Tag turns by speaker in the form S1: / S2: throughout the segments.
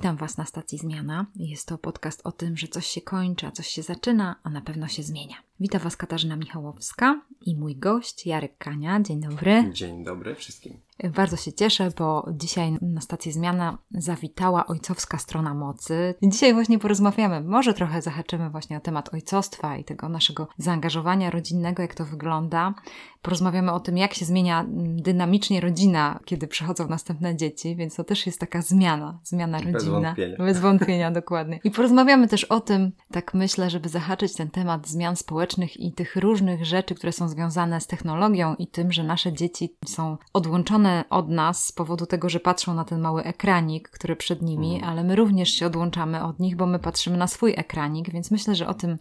S1: Witam Was na stacji Zmiana. Jest to podcast o tym, że coś się kończy, a coś się zaczyna, a na pewno się zmienia. Witam Was Katarzyna Michałowska i mój gość Jarek Kania. Dzień dobry.
S2: Dzień dobry wszystkim.
S1: Bardzo się cieszę, bo dzisiaj na stację Zmiana zawitała ojcowska strona mocy. Dzisiaj właśnie porozmawiamy, może trochę zahaczymy właśnie o temat ojcostwa i tego naszego zaangażowania rodzinnego, jak to wygląda. Porozmawiamy o tym, jak się zmienia dynamicznie rodzina, kiedy przychodzą następne dzieci, więc to też jest taka zmiana, zmiana rodzinna. Bez
S2: wątpienia.
S1: Bez wątpienia, dokładnie. I porozmawiamy też o tym, tak myślę, żeby zahaczyć ten temat zmian społecznych i tych różnych rzeczy, które są związane z technologią i tym, że nasze dzieci są odłączone od nas z powodu tego, że patrzą na ten mały ekranik, który przed nimi, mhm. ale my również się odłączamy od nich, bo my patrzymy na swój ekranik, więc myślę, że o tym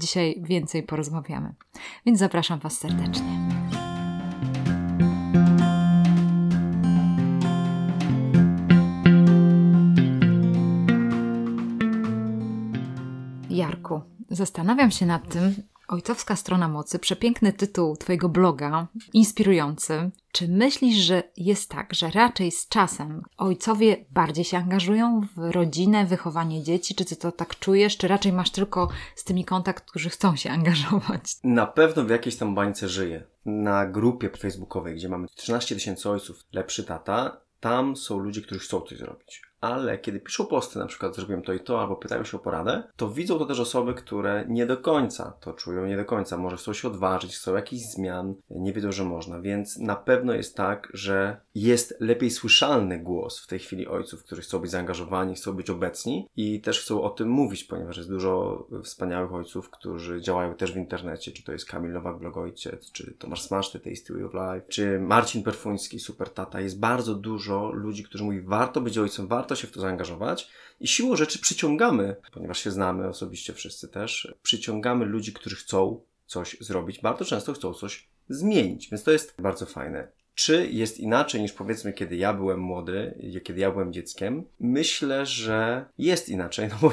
S1: dzisiaj więcej porozmawiamy. Więc zapraszam Was serdecznie. Zastanawiam się nad tym, Ojcowska strona mocy, przepiękny tytuł Twojego bloga, inspirujący. Czy myślisz, że jest tak, że raczej z czasem ojcowie bardziej się angażują w rodzinę, wychowanie dzieci? Czy ty to tak czujesz? Czy raczej masz tylko z tymi kontakt, którzy chcą się angażować?
S2: Na pewno w jakiejś tam bańce żyję. Na grupie facebookowej, gdzie mamy 13 tysięcy ojców, lepszy tata, tam są ludzie, którzy chcą coś zrobić ale kiedy piszą posty, na przykład zrobiłem to i to, albo pytają się o poradę, to widzą to też osoby, które nie do końca to czują, nie do końca. Może chcą się odważyć, chcą jakichś zmian, nie wiedzą, że można, więc na pewno jest tak, że jest lepiej słyszalny głos w tej chwili ojców, którzy chcą być zaangażowani, chcą być obecni i też chcą o tym mówić, ponieważ jest dużo wspaniałych ojców, którzy działają też w internecie, czy to jest Kamil Nowak, blogojciec, czy Tomasz Smaszty, Tasty Way of Life, czy Marcin Perfuński, super tata. Jest bardzo dużo ludzi, którzy mówią, warto być ojcem, warto warto się w to zaangażować i siłą rzeczy przyciągamy, ponieważ się znamy osobiście wszyscy też, przyciągamy ludzi, którzy chcą coś zrobić. Bardzo często chcą coś zmienić, więc to jest bardzo fajne. Czy jest inaczej niż powiedzmy, kiedy ja byłem młody, kiedy ja byłem dzieckiem? Myślę, że jest inaczej, no bo,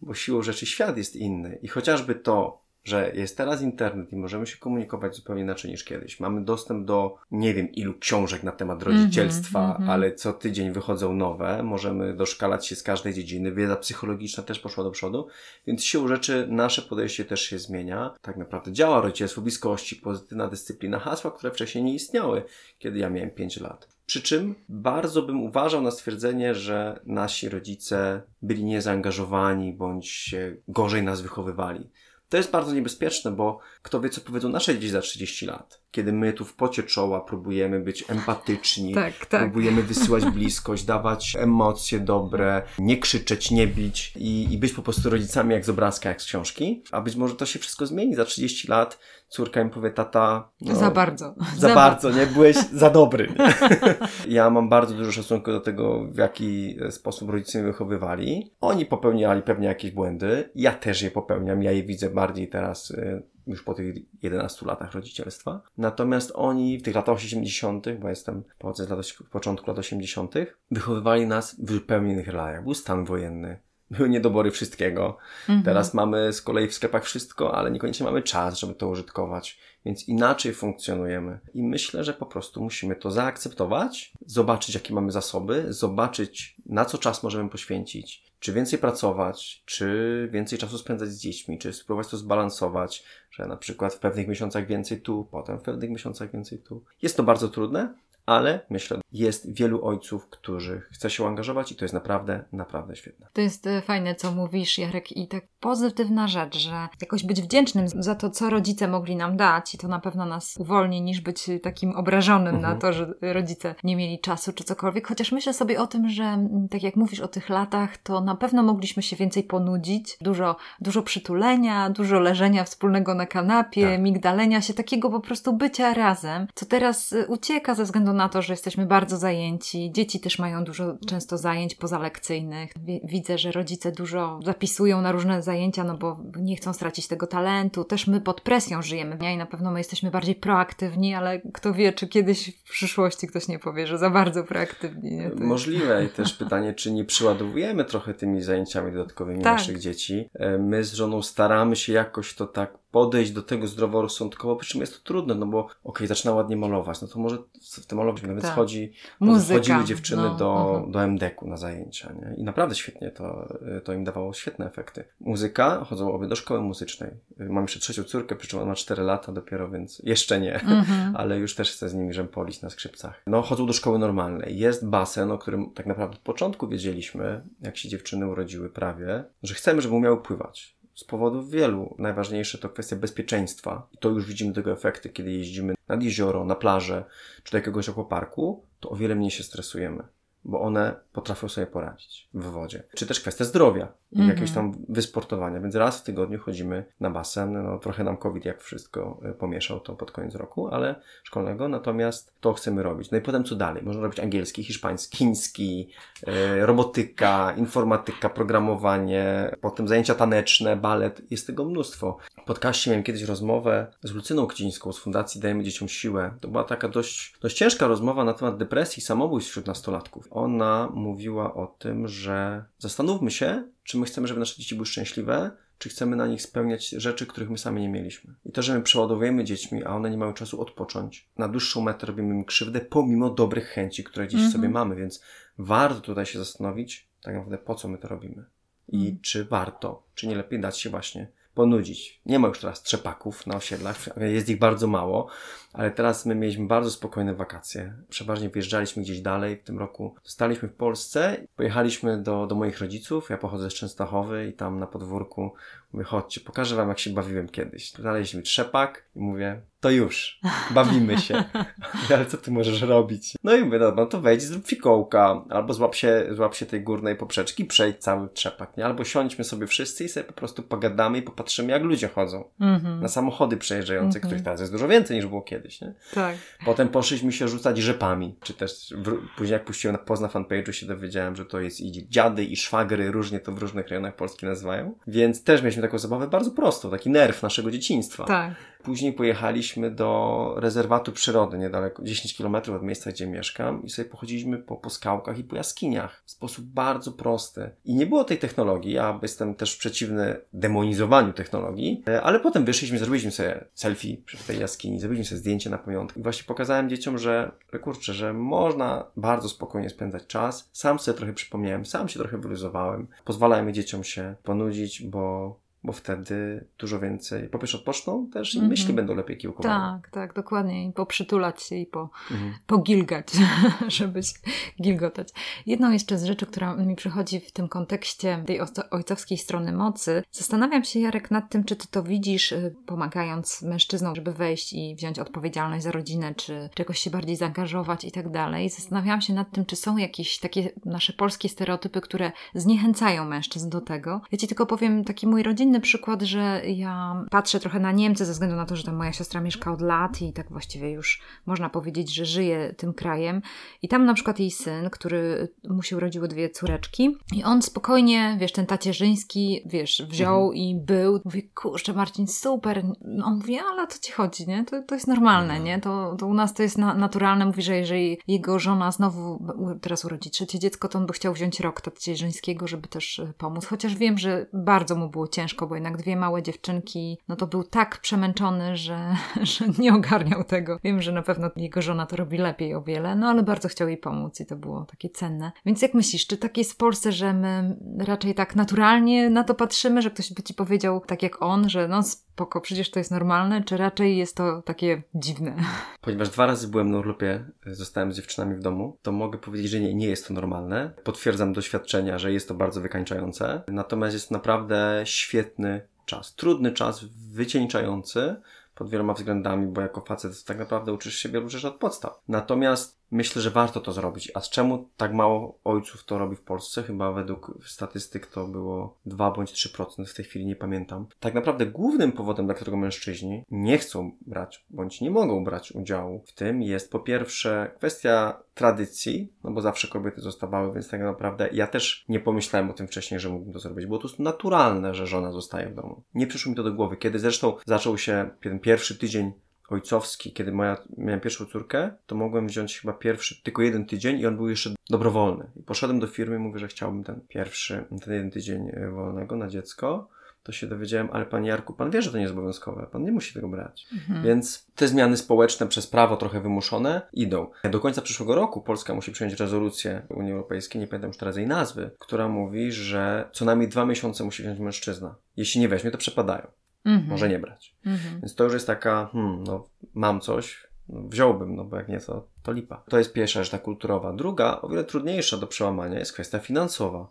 S2: bo siłą rzeczy świat jest inny. I chociażby to, że jest teraz internet i możemy się komunikować zupełnie inaczej niż kiedyś. Mamy dostęp do nie wiem ilu książek na temat rodzicielstwa, mm -hmm, ale co tydzień wychodzą nowe. Możemy doszkalać się z każdej dziedziny. Wiedza psychologiczna też poszła do przodu, więc siłą rzeczy nasze podejście też się zmienia. Tak naprawdę działa rodzicielstwo bliskości, pozytywna dyscyplina, hasła, które wcześniej nie istniały, kiedy ja miałem 5 lat. Przy czym bardzo bym uważał na stwierdzenie, że nasi rodzice byli niezaangażowani bądź się gorzej nas wychowywali. To jest bardzo niebezpieczne, bo kto wie, co powiedzą nasze dzieci za 30 lat. Kiedy my tu w pocie czoła próbujemy być empatyczni, tak, tak. próbujemy wysyłać bliskość, dawać emocje dobre, nie krzyczeć, nie bić i, i być po prostu rodzicami jak z obrazka, jak z książki. A być może to się wszystko zmieni za 30 lat. Córka mi powie, tata.
S1: No, za bardzo.
S2: Za, za bardzo, nie? Byłeś za dobry. ja mam bardzo dużo szacunku do tego, w jaki sposób rodzice mnie wychowywali. Oni popełniali pewnie jakieś błędy. Ja też je popełniam. Ja je widzę bardziej teraz y, już po tych 11 latach rodzicielstwa. Natomiast oni w tych latach 80., bo jestem pochodzę z lat, początku lat 80., wychowywali nas w zupełnie innych realiach. Był stan wojenny, były niedobory wszystkiego. Mhm. Teraz mamy z kolei w sklepach wszystko, ale niekoniecznie mamy czas, żeby to użytkować, więc inaczej funkcjonujemy. I myślę, że po prostu musimy to zaakceptować, zobaczyć, jakie mamy zasoby, zobaczyć, na co czas możemy poświęcić, czy więcej pracować, czy więcej czasu spędzać z dziećmi, czy spróbować to zbalansować, że na przykład w pewnych miesiącach więcej tu, potem w pewnych miesiącach więcej tu. Jest to bardzo trudne, ale myślę, jest wielu ojców, którzy chce się angażować i to jest naprawdę, naprawdę świetne.
S1: To jest e, fajne, co mówisz, Jarek, i tak pozytywna rzecz, że jakoś być wdzięcznym za to, co rodzice mogli nam dać i to na pewno nas uwolni, niż być takim obrażonym mhm. na to, że rodzice nie mieli czasu czy cokolwiek. Chociaż myślę sobie o tym, że tak jak mówisz o tych latach, to na pewno mogliśmy się więcej ponudzić. Dużo, dużo przytulenia, dużo leżenia wspólnego na kanapie, tak. migdalenia się, takiego po prostu bycia razem, co teraz e, ucieka ze względu na to, że jesteśmy bardzo zajęci. Dzieci też mają dużo często zajęć pozalekcyjnych. Widzę, że rodzice dużo zapisują na różne zajęcia, no bo nie chcą stracić tego talentu. Też my pod presją żyjemy i na pewno my jesteśmy bardziej proaktywni, ale kto wie, czy kiedyś w przyszłości ktoś nie powie, że za bardzo proaktywni. Nie?
S2: Możliwe i też pytanie, czy nie przyładowujemy trochę tymi zajęciami dodatkowymi tak. naszych dzieci. E, my z żoną staramy się jakoś to tak podejść do tego zdroworozsądkowo, przy czym jest to trudne, no bo okej, okay, zaczyna ładnie malować, no to może w tym malować, nawet tak. chodzi, chodziły dziewczyny no, do, uh-huh. do MDK-u na zajęcia, nie? I naprawdę świetnie to, to im dawało świetne efekty. Muzyka, chodzą obie do szkoły muzycznej. Mam jeszcze trzecią córkę, przy czym ona ma 4 lata dopiero, więc jeszcze nie, uh-huh. ale już też chcę z nimi rzępolić na skrzypcach. No, chodzą do szkoły normalnej. Jest basen, o którym tak naprawdę od początku wiedzieliśmy, jak się dziewczyny urodziły prawie, że chcemy, żeby umiały pływać z powodów wielu. Najważniejsze to kwestia bezpieczeństwa. I to już widzimy tego efekty, kiedy jeździmy nad jezioro, na plażę, czy do jakiegoś aquaparku, to o wiele mniej się stresujemy bo one potrafią sobie poradzić w wodzie. Czy też kwestia zdrowia mm -hmm. jakiegoś tam wysportowania. Więc raz w tygodniu chodzimy na basen. No, trochę nam COVID jak wszystko y, pomieszał to pod koniec roku, ale szkolnego. Natomiast to chcemy robić. No i potem co dalej? Można robić angielski, hiszpański, chiński, yy, robotyka, informatyka, programowanie, potem zajęcia taneczne, balet. Jest tego mnóstwo. W podcaście miałem kiedyś rozmowę z Lucyną Kcińską z Fundacji Dajemy Dzieciom Siłę. To była taka dość, dość ciężka rozmowa na temat depresji i samobójstw wśród nastolatków ona mówiła o tym, że zastanówmy się, czy my chcemy, żeby nasze dzieci były szczęśliwe, czy chcemy na nich spełniać rzeczy, których my sami nie mieliśmy. I to, że my przeładowujemy dziećmi, a one nie mają czasu odpocząć, na dłuższą metę robimy im krzywdę, pomimo dobrych chęci, które gdzieś -hmm. sobie mamy, więc warto tutaj się zastanowić, tak naprawdę po co my to robimy. I mm. czy warto, czy nie lepiej dać się właśnie ponudzić. Nie ma już teraz trzepaków na osiedlach, jest ich bardzo mało, ale teraz my mieliśmy bardzo spokojne wakacje. Przeważnie wyjeżdżaliśmy gdzieś dalej. W tym roku zostaliśmy w Polsce, pojechaliśmy do, do moich rodziców. Ja pochodzę z Częstochowy i tam na podwórku mówię, chodźcie, pokażę wam jak się bawiłem kiedyś. Znaleźliśmy trzepak i mówię, to już, bawimy się. ale co ty możesz robić? No i mówię, no, to wejdź, zrób fikołka, albo złap się, złap się tej górnej poprzeczki, przejdź cały trzepak, nie? Albo siądźmy sobie wszyscy i sobie po prostu pogadamy i popatrzymy, jak ludzie chodzą. Mm -hmm. Na samochody przejeżdżające, mm -hmm. których teraz jest dużo więcej niż było kiedyś, nie?
S1: Tak.
S2: Potem poszliśmy się rzucać rzepami, czy też w, później jak puściłem na post na fanpage'u się dowiedziałem, że to jest i dziady, i szwagry, różnie to w różnych rejonach Polski nazywają. Więc też mieliśmy taką zabawę bardzo prostą, taki nerw naszego dzieciństwa.
S1: Tak.
S2: Później pojechaliśmy do rezerwatu przyrody niedaleko, 10 km od miejsca, gdzie mieszkam i sobie pochodziliśmy po, po skałkach i po jaskiniach w sposób bardzo prosty. I nie było tej technologii, ja jestem też przeciwny demonizowaniu technologii, e, ale potem wyszliśmy, zrobiliśmy sobie selfie przy tej jaskini, zrobiliśmy sobie zdjęcie na pamiątkę. I właśnie pokazałem dzieciom, że, że kurczę, że można bardzo spokojnie spędzać czas. Sam sobie trochę przypomniałem, sam się trochę wyluzowałem. Pozwalajmy dzieciom się ponudzić, bo bo wtedy dużo więcej, po pierwsze odpoczną też i mm -hmm. myśli będą lepiej kiełkowane.
S1: Tak, tak, dokładnie. I poprzytulać się i po, mm -hmm. pogilgać, żeby się gilgotać. Jedną jeszcze z rzeczy, która mi przychodzi w tym kontekście tej ojcowskiej strony mocy, zastanawiam się, Jarek, nad tym, czy ty to widzisz, y, pomagając mężczyznom, żeby wejść i wziąć odpowiedzialność za rodzinę, czy, czy jakoś się bardziej zaangażować i tak dalej. Zastanawiałam się nad tym, czy są jakieś takie nasze polskie stereotypy, które zniechęcają mężczyzn do tego. Ja ci tylko powiem taki mój rodzinny inny przykład, że ja patrzę trochę na Niemcy ze względu na to, że tam moja siostra mieszka od lat i tak właściwie już można powiedzieć, że żyje tym krajem. I tam na przykład jej syn, który mu się urodziły dwie córeczki i on spokojnie, wiesz, ten tacierzyński, wiesz, wziął mhm. i był. Mówi, kurczę Marcin, super. No, on mówi, ale to ci chodzi, nie? To, to jest normalne, mhm. nie? To, to u nas to jest na, naturalne. Mówi, że jeżeli jego żona znowu teraz urodzi trzecie dziecko, to on by chciał wziąć rok tacierzyńskiego, żeby też e, pomóc. Chociaż wiem, że bardzo mu było ciężko ciężko, bo jednak dwie małe dziewczynki, no to był tak przemęczony, że, że nie ogarniał tego. Wiem, że na pewno jego żona to robi lepiej o wiele, no ale bardzo chciał jej pomóc i to było takie cenne. Więc jak myślisz, czy tak jest w Polsce, że my raczej tak naturalnie na to patrzymy, że ktoś by ci powiedział tak jak on, że no spoko, przecież to jest normalne, czy raczej jest to takie dziwne?
S2: Ponieważ dwa razy byłem na urlopie, zostałem z dziewczynami w domu, to mogę powiedzieć, że nie, nie jest to normalne. Potwierdzam doświadczenia, że jest to bardzo wykańczające. Natomiast jest naprawdę świetny czas. Trudny czas, wycieńczający pod wieloma względami, bo jako facet tak naprawdę uczysz się wielu rzeczy od podstaw. Natomiast Myślę, że warto to zrobić. A z czemu tak mało ojców to robi w Polsce? Chyba według statystyk to było 2 bądź 3%, w tej chwili nie pamiętam. Tak naprawdę głównym powodem, dla którego mężczyźni nie chcą brać bądź nie mogą brać udziału w tym jest po pierwsze kwestia tradycji, no bo zawsze kobiety zostawały, więc tak naprawdę ja też nie pomyślałem o tym wcześniej, że mógłbym to zrobić. Było to naturalne, że żona zostaje w domu. Nie przyszło mi to do głowy. Kiedy zresztą zaczął się ten pierwszy tydzień ojcowski, kiedy moja, miałem pierwszą córkę, to mogłem wziąć chyba pierwszy, tylko jeden tydzień i on był jeszcze dobrowolny. I poszedłem do firmy i mówię, że chciałbym ten pierwszy, ten jeden tydzień e, wolnego na dziecko. To to się dowiedziałem, ale panie Jarku, pan wie, że to nie jest obowiązkowe, pan nie musi tego brać. Mhm. Więc te zmiany społeczne przez prawo trochę wymuszone idą. Do końca przyszłego roku Polska musi przyjąć rezolucję Unii Europejskiej, nie pamiętam już teraz jej nazwy, która mówi, że co najmniej dwa miesiące musi wziąć mężczyzna. Jeśli nie weźmie, to przepadają. Mhm. Może nie brać. Mhm. Więc to już jest taka, hmm, no mam coś, wziąłbym, no bo jak nie, to, to lipa. To jest pierwsza rzecz, ta kulturowa. Druga, o wiele trudniejsza do przełamania, jest kwestia finansowa.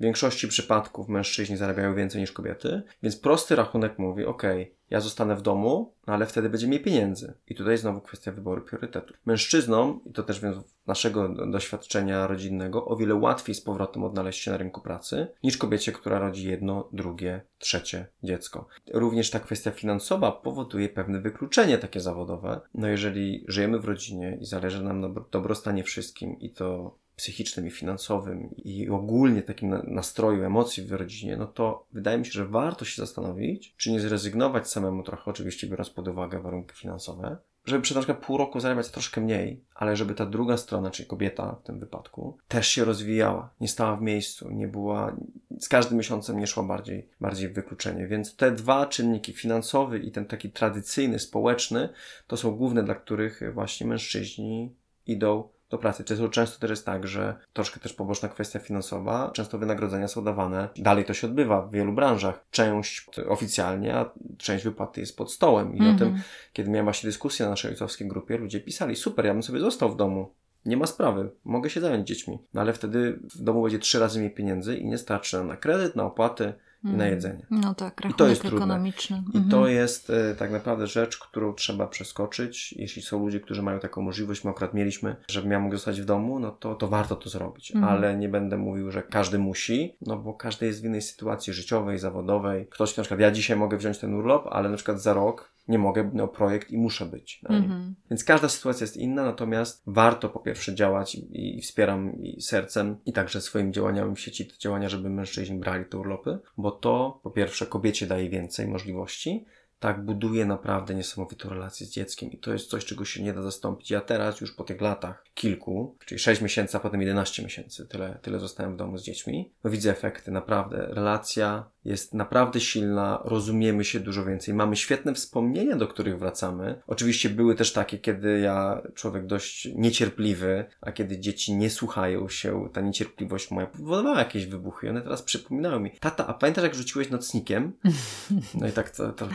S2: W większości przypadków mężczyźni zarabiają więcej niż kobiety, więc prosty rachunek mówi: OK, ja zostanę w domu, no ale wtedy będzie mniej pieniędzy. I tutaj znowu kwestia wyboru priorytetu. Mężczyznom, i to też z naszego doświadczenia rodzinnego, o wiele łatwiej z powrotem odnaleźć się na rynku pracy niż kobiecie, która rodzi jedno, drugie, trzecie dziecko. Również ta kwestia finansowa powoduje pewne wykluczenie takie zawodowe. No jeżeli żyjemy w rodzinie i zależy nam na dobrostanie wszystkim i to psychicznym i finansowym i ogólnie takim nastroju, emocji w rodzinie, no to wydaje mi się, że warto się zastanowić, czy nie zrezygnować samemu trochę, oczywiście biorąc pod uwagę warunki finansowe, żeby przez na przykład pół roku zarabiać troszkę mniej, ale żeby ta druga strona, czyli kobieta w tym wypadku, też się rozwijała, nie stała w miejscu, nie była, z każdym miesiącem nie szła bardziej, bardziej w wykluczenie. Więc te dwa czynniki, finansowy i ten taki tradycyjny, społeczny, to są główne, dla których właśnie mężczyźni idą do pracy. Często, często też jest tak, że troszkę też poboczna kwestia finansowa, często wynagrodzenia są dawane. Dalej to się odbywa w wielu branżach. Część oficjalnie, a część wypłaty jest pod stołem. I mm -hmm. o tym, mhm. kiedy miałem właśnie dyskusję na naszej ojcowskiej grupie, ludzie pisali, super, ja bym sobie został w domu. Nie ma sprawy, mogę się zająć dziećmi. No ale wtedy w domu będzie trzy razy mniej pieniędzy i nie starczy na kredyt, na opłaty, i na mm. jedzenie.
S1: No tak, I to jest ekonomiczny.
S2: Trudne. I to mhm. jest e, tak naprawdę rzecz, którą trzeba przeskoczyć. Jeśli są ludzie, którzy mają taką możliwość, my akurat mieliśmy, żebym ja mógł zostać w domu, no to, to warto to zrobić. Mhm. Ale nie będę mówił, że każdy musi, no bo każdy jest w innej sytuacji życiowej, zawodowej. Ktoś na przykład, ja dzisiaj mogę wziąć ten urlop, ale na przykład za rok nie mogę, no projekt i muszę być. Mhm. Więc każda sytuacja jest inna, natomiast warto po pierwsze działać i, i wspieram i sercem i także swoimi działaniami w sieci te działania, żeby mężczyźni brali te urlopy, bo to po pierwsze kobiecie daje więcej możliwości, tak buduje naprawdę niesamowitą relację z dzieckiem i to jest coś, czego się nie da zastąpić. Ja teraz już po tych latach kilku, czyli 6 miesięcy, a potem 11 miesięcy, tyle, tyle zostałem w domu z dziećmi, no widzę efekty, naprawdę. Relacja jest naprawdę silna, rozumiemy się dużo więcej, mamy świetne wspomnienia, do których wracamy. Oczywiście były też takie, kiedy ja, człowiek dość niecierpliwy, a kiedy dzieci nie słuchają się, ta niecierpliwość moja powodowała jakieś wybuchy i one teraz przypominały mi, tata, a pamiętasz jak rzuciłeś nocnikiem? No i tak to, to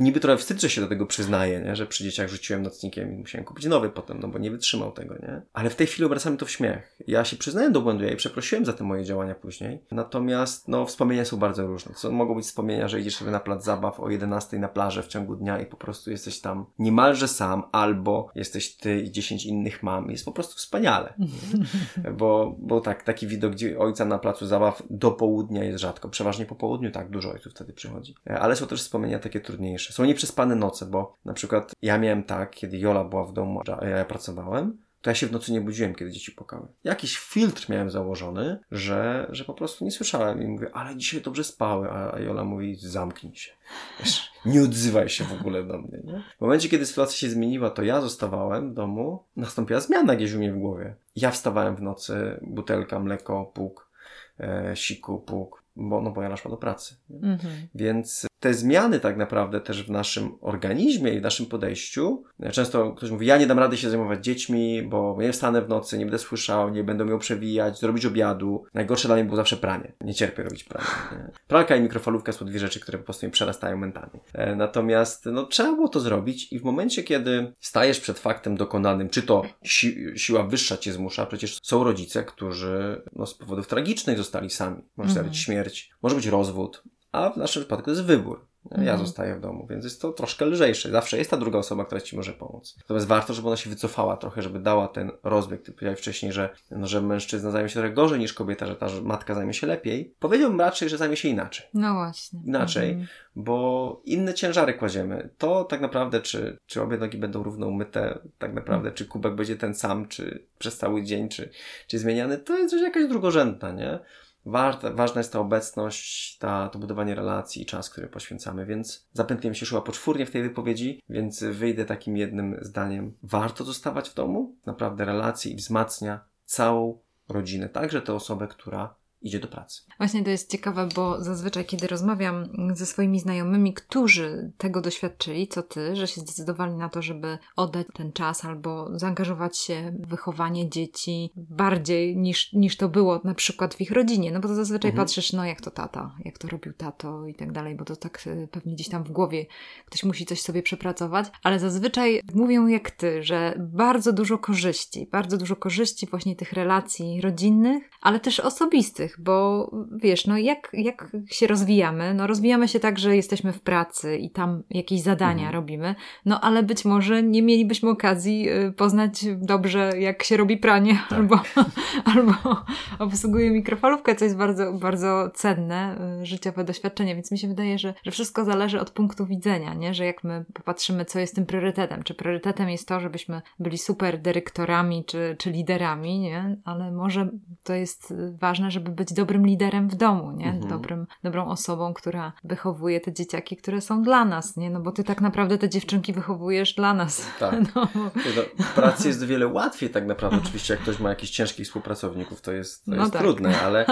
S2: niby trochę wstyd, że się do tego przyznaję, nie? że przy dzieciach rzuciłem nocnikiem i musiałem kupić nowy potem, no bo nie wytrzymał tego, nie? Ale w tej chwili obracamy to w śmiech. Ja się przyznaję do błędu, ja jej przeprosiłem za te moje działania później, natomiast no wspomnienia są bardzo różne. Co mogą być wspomnienia, że idziesz sobie na plac zabaw o 11 na plażę w ciągu dnia i po prostu jesteś tam niemalże sam, albo jesteś ty i 10 innych mam. Jest po prostu wspaniale. bo, bo tak, taki widok gdzie ojca na placu zabaw do południa jest rzadko. Przeważnie po południu tak, dużo ojców wtedy przychodzi. Ale są też wspomnienia takie trudniejsze. Są nieprzespane noce, bo na przykład ja miałem tak, kiedy Jola była w domu, ja pracowałem, to ja się w nocy nie budziłem, kiedy dzieci płakały. Jakiś filtr miałem założony, że, że po prostu nie słyszałem i mówię, ale dzisiaj dobrze spały, a Jola mówi, zamknij się. Wiesz, nie odzywaj się w ogóle do mnie, nie? W momencie, kiedy sytuacja się zmieniła, to ja zostawałem w domu, nastąpiła zmiana gdzieś u mnie w głowie. Ja wstawałem w nocy, butelka, mleko, puk, e, siku, puk, bo, no bo ja szła do pracy. Mhm. Więc te zmiany tak naprawdę też w naszym organizmie i w naszym podejściu. Często ktoś mówi, ja nie dam rady się zajmować dziećmi, bo nie wstanę w nocy, nie będę słyszał, nie będę miał przewijać, zrobić obiadu. Najgorsze dla mnie było zawsze pranie. Nie cierpię robić prania. Nie? Pralka i mikrofalówka są dwie rzeczy, które po prostu mnie przerastają mentalnie. E, natomiast no, trzeba było to zrobić i w momencie, kiedy stajesz przed faktem dokonanym, czy to si siła wyższa cię zmusza, przecież są rodzice, którzy no, z powodów tragicznych zostali sami. Może mm -hmm. Śmierć, może być rozwód, a w naszym przypadku to jest wybór. Ja mhm. zostaję w domu, więc jest to troszkę lżejsze. Zawsze jest ta druga osoba, która ci może pomóc. Natomiast warto, żeby ona się wycofała trochę, żeby dała ten rozbieg. Ty powiedziałeś wcześniej, że, no, że mężczyzna zajmie się trochę gorzej niż kobieta, że ta matka zajmie się lepiej. Powiedziałbym raczej, że zajmie się inaczej.
S1: No właśnie.
S2: Inaczej, mhm. bo inne ciężary kładziemy. To tak naprawdę, czy, czy obie nogi będą równo umyte, tak naprawdę, mhm. czy kubek będzie ten sam, czy przez cały dzień, czy, czy zmieniany, to jest już jakaś drugorzędna, nie? Ważna jest ta obecność, ta, to budowanie relacji i czas, który poświęcamy, więc zapętliłem się chyba poczwórnie w tej wypowiedzi, więc wyjdę takim jednym zdaniem. Warto zostawać w domu, naprawdę relacje i wzmacnia całą rodzinę, także tę osobę, która idzie do pracy.
S1: Właśnie to jest ciekawe, bo zazwyczaj, kiedy rozmawiam ze swoimi znajomymi, którzy tego doświadczyli, co ty, że się zdecydowali na to, żeby oddać ten czas albo zaangażować się w wychowanie dzieci bardziej niż, niż to było na przykład w ich rodzinie. No bo to zazwyczaj mhm. patrzysz, no jak to tata, jak to robił tato i tak dalej, bo to tak e, pewnie gdzieś tam w głowie ktoś musi coś sobie przepracować, ale zazwyczaj mówią jak ty, że bardzo dużo korzyści, bardzo dużo korzyści właśnie tych relacji rodzinnych, ale też osobistych, bo wiesz, no jak, jak się rozwijamy? No rozwijamy się tak, że jesteśmy w pracy i tam jakieś zadania mhm. robimy, no ale być może nie mielibyśmy okazji y, poznać dobrze, jak się robi pranie tak. albo, albo obsługuje mikrofalówkę, co jest bardzo, bardzo cenne y, życiowe doświadczenie, więc mi się wydaje, że, że wszystko zależy od punktu widzenia, nie? że jak my popatrzymy, co jest tym priorytetem, czy priorytetem jest to, żebyśmy byli super dyrektorami czy, czy liderami, nie? ale może to jest ważne, żeby być dobrym liderem w domu, nie? Mhm. Dobrym, dobrą osobą, która wychowuje te dzieciaki, które są dla nas, nie? No bo ty tak naprawdę te dziewczynki wychowujesz dla nas.
S2: Tak. No. W pracy jest wiele łatwiej tak naprawdę. Oczywiście jak ktoś ma jakichś ciężkich współpracowników, to jest, to no jest tak. trudne, ale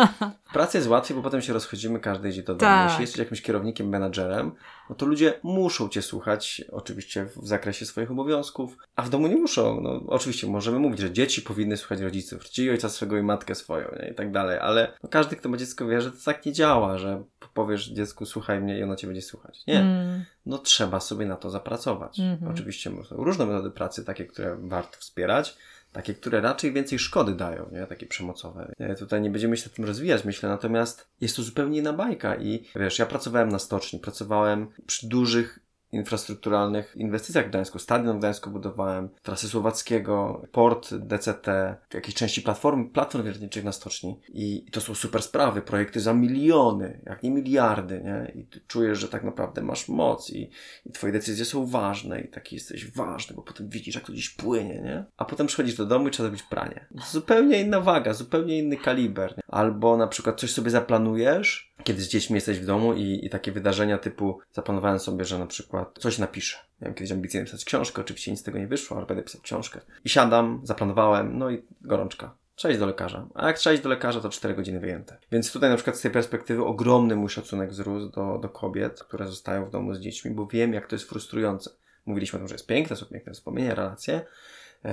S2: w pracy jest łatwiej, bo potem się rozchodzimy, każdy idzie do domu. Tak. Jeśli jesteś jakimś kierownikiem, menadżerem, no to ludzie muszą cię słuchać, oczywiście w zakresie swoich obowiązków, a w domu nie muszą. No, oczywiście możemy mówić, że dzieci powinny słuchać rodziców, czyli ojca swego i matkę swoją nie? i tak dalej, ale no, każdy, kto ma dziecko wie, że to tak nie działa, że powiesz dziecku słuchaj mnie i ono cię będzie słuchać. Nie. Mm. No trzeba sobie na to zapracować. Mm -hmm. Oczywiście są różne metody pracy, takie, które warto wspierać, takie, które raczej więcej szkody dają, nie? takie przemocowe. Tutaj nie będziemy się nad tym rozwijać, myślę, natomiast jest to zupełnie inna bajka i wiesz, ja pracowałem na stoczni, pracowałem przy dużych infrastrukturalnych inwestycjach w Gdańsku. Stadion w Gdańsku budowałem, trasy Słowackiego, port DCT, jakieś części platform, platform wiertniczych na stoczni. I, to są super sprawy, projekty za miliony, jak nie miliardy, nie? I czujesz, że tak naprawdę masz moc i, i twoje decyzje są ważne i taki jesteś ważny, bo potem widzisz, jak to gdzieś płynie, nie? A potem przychodzisz do domu i trzeba zrobić pranie. Zupełnie inna waga, zupełnie inny kaliber. Nie? Albo na przykład coś sobie zaplanujesz, kiedy z dziećmi jesteś w domu i, i takie wydarzenia typu zaplanowałem sobie, że na przykład coś napiszę. Miałem kiedyś ambicję napisać książkę, oczywiście nic z tego nie wyszło, ale będę pisał książkę. I siadam, zaplanowałem, no i gorączka. Trzeba iść do lekarza. A jak trzeba iść do lekarza, to 4 godziny wyjęte. Więc tutaj na przykład z tej perspektywy ogromny mój szacunek wzrósł do, do kobiet, które zostają w domu z dziećmi, bo wiem, jak to jest frustrujące. Mówiliśmy o tym, że jest piękne, są piękne wspomnienia, relacje,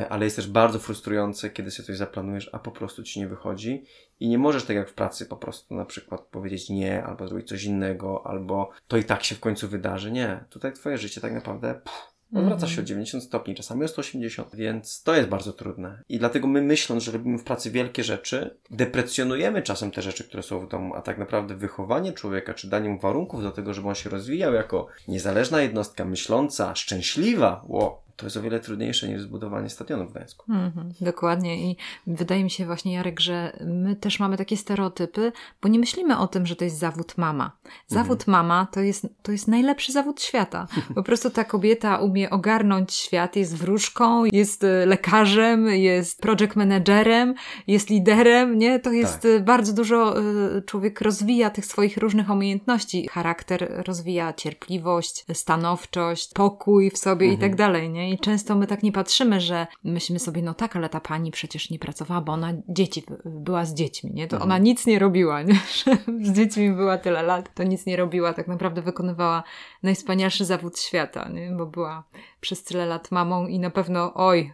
S2: ale jest też bardzo frustrujące, kiedy sobie coś zaplanujesz, a po prostu ci nie wychodzi i nie możesz tak jak w pracy po prostu na przykład powiedzieć nie, albo zrobić coś innego, albo to i tak się w końcu wydarzy. Nie, tutaj twoje życie tak naprawdę pff, odwraca się o 90 stopni, czasami o 180, więc to jest bardzo trudne. I dlatego my myśląc, że robimy w pracy wielkie rzeczy, deprecjonujemy czasem te rzeczy, które są w domu, a tak naprawdę wychowanie człowieka, czy danie mu warunków do tego, żeby on się rozwijał jako niezależna jednostka, myśląca, szczęśliwa, wow, to jest o wiele trudniejsze niż zbudowanie stadionu w Gdańsku.
S1: Mm-hmm, dokładnie i wydaje mi się właśnie, Jarek, że my też mamy takie stereotypy, bo nie myślimy o tym, że to jest zawód mama. Zawód mm-hmm. mama to jest, to jest najlepszy zawód świata. Po prostu ta kobieta umie ogarnąć świat, jest wróżką, jest e, lekarzem, jest project managerem, jest liderem, nie? To jest tak. E, bardzo dużo, e, człowiek rozwija tych swoich różnych umiejętności. Charakter rozwija cierpliwość, stanowczość, pokój w sobie mm-hmm. i tak mhm. dalej, nie? I często my tak nie patrzymy, że myślimy sobie, no tak, ale ta pani przecież nie pracowała, bo ona dzieci, była z dziećmi, nie? To mhm. ona nic nie robiła, nie? z dziećmi była tyle lat, to nic nie robiła, tak naprawdę wykonywała najwspanialszy zawód świata, nie? Bo była przez tyle lat mamą i na pewno, oj,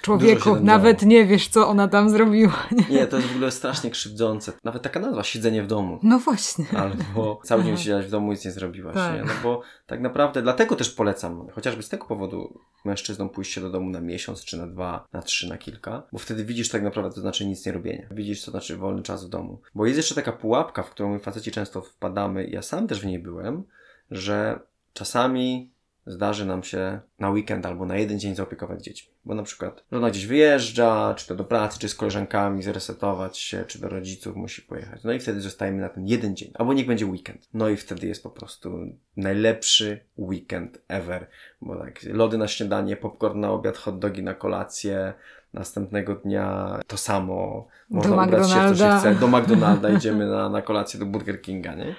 S1: Człowieku, nawet nie wiesz, co ona tam zrobiła.
S2: Nie? nie, to jest w ogóle strasznie krzywdzące. Nawet taka nazwa, siedzenie w domu.
S1: No właśnie.
S2: Albo cały dzień siedziałaś w domu i nic nie zrobiłaś. Tak. Nie? No bo tak naprawdę, dlatego też polecam, chociażby z tego powodu mężczyznom pójście do domu na miesiąc, czy na dwa, na trzy, na kilka, bo wtedy widzisz tak naprawdę, to znaczy nic nie robienie. Widzisz, co znaczy wolny czas w domu. Bo jest jeszcze taka pułapka, w którą my faceci często wpadamy, ja sam też w niej byłem, że czasami zdarzy nam się na weekend albo na jeden dzień zaopiekować dziećmi. Bo na przykład żona gdzieś wyjeżdża, czy to do pracy, czy z koleżankami, zresetować się, czy do rodziców musi pojechać. No i wtedy zostajemy na ten jeden dzień. Albo niech będzie weekend. No i wtedy jest po prostu najlepszy weekend ever. Bo tak, lody na śniadanie, popcorn na obiad, hot dogi na kolację, następnego dnia to samo. Można
S1: do ubrać się w
S2: co się chce. Do McDonalda idziemy na, na kolację do Burger Kinga, nie?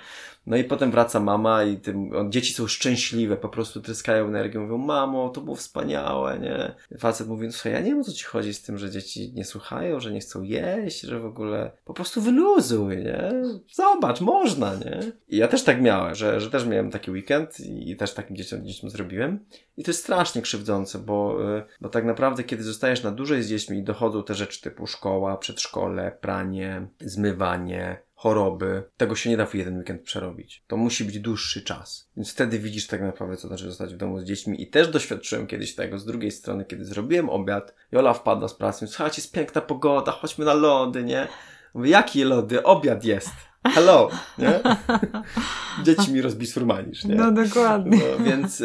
S2: No i potem wraca mama i tym, dzieci są szczęśliwe, po prostu tryskają energią, mówią, mamo, to było wspaniałe, nie? Facet mówi, no słuchaj, ja nie wiem, co ci chodzi z tym, że dzieci nie słuchają, że nie chcą jeść, że w ogóle po prostu wyluzuj, nie? Zobacz, można, nie? I ja też tak miałem, że, że też miałem taki weekend i, i też takim dzieciom, dzieciom zrobiłem. I to jest strasznie krzywdzące, bo, y, bo tak naprawdę, kiedy zostajesz na dłużej z dziećmi i dochodzą te rzeczy typu szkoła, przedszkole, pranie, zmywanie, choroby, tego się nie da w jeden weekend przerobić. To musi być dłuższy czas. Więc wtedy widzisz tak naprawdę, co znaczy zostać w domu z dziećmi. I też doświadczyłem kiedyś tego z drugiej strony, kiedy zrobiłem obiad, Jola wpadła z pracy, słuchajcie, jest piękna pogoda, chodźmy na lody, nie? Mówię, jakie lody? Obiad jest. Hello, nie? Dzieci mi rozbisfurmanisz, nie?
S1: No dokładnie.
S2: No, więc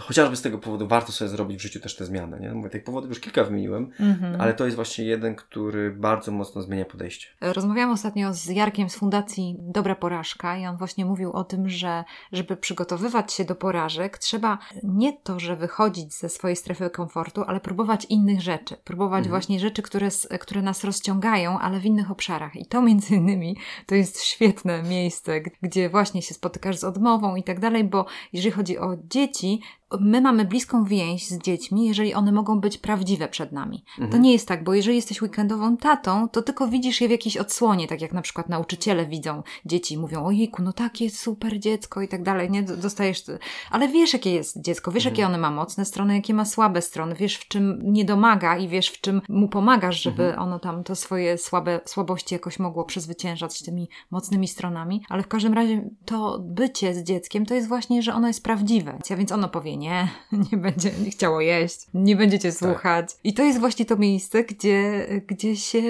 S2: y, chociażby z tego powodu warto sobie zrobić w życiu też te zmiany. Nie? Mówię, tych powodów już kilka wymieniłem, mhm. ale to jest właśnie jeden, który bardzo mocno zmienia podejście.
S1: Rozmawiałam ostatnio z Jarkiem z Fundacji Dobra Porażka i on właśnie mówił o tym, że żeby przygotowywać się do porażek, trzeba nie to, że wychodzić ze swojej strefy komfortu, ale próbować innych rzeczy. Próbować mhm. właśnie rzeczy, które, które nas rozciągają, ale w innych obszarach. I to między innymi to jest świetne miejsce, gdzie właśnie się spotykasz z odmową i tak dalej, bo jeżeli chodzi o dzieci, my mamy bliską więź z dziećmi, jeżeli one mogą być prawdziwe przed nami. Mhm. To nie jest tak, bo jeżeli jesteś weekendową tatą, to tylko widzisz je w jakiejś odsłonie, tak jak na przykład nauczyciele widzą dzieci i mówią, ojejku, no takie super dziecko i tak dalej, nie? Dostajesz, ale wiesz, jakie jest dziecko, wiesz, mhm. jakie one ma mocne strony, jakie ma słabe strony, wiesz, w czym nie domaga i wiesz, w czym mu pomagasz, żeby mhm. ono tam to swoje słabe, słabości jakoś mogło przezwyciężać tymi mocnymi stronami, ale w każdym razie to bycie z dzieckiem to jest właśnie, że ono jest prawdziwe, a więc ono powie nie, nie będzie nie chciało jeść, nie będziecie tak. słuchać. Tak. I to jest właśnie to miejsce, gdzie, gdzie się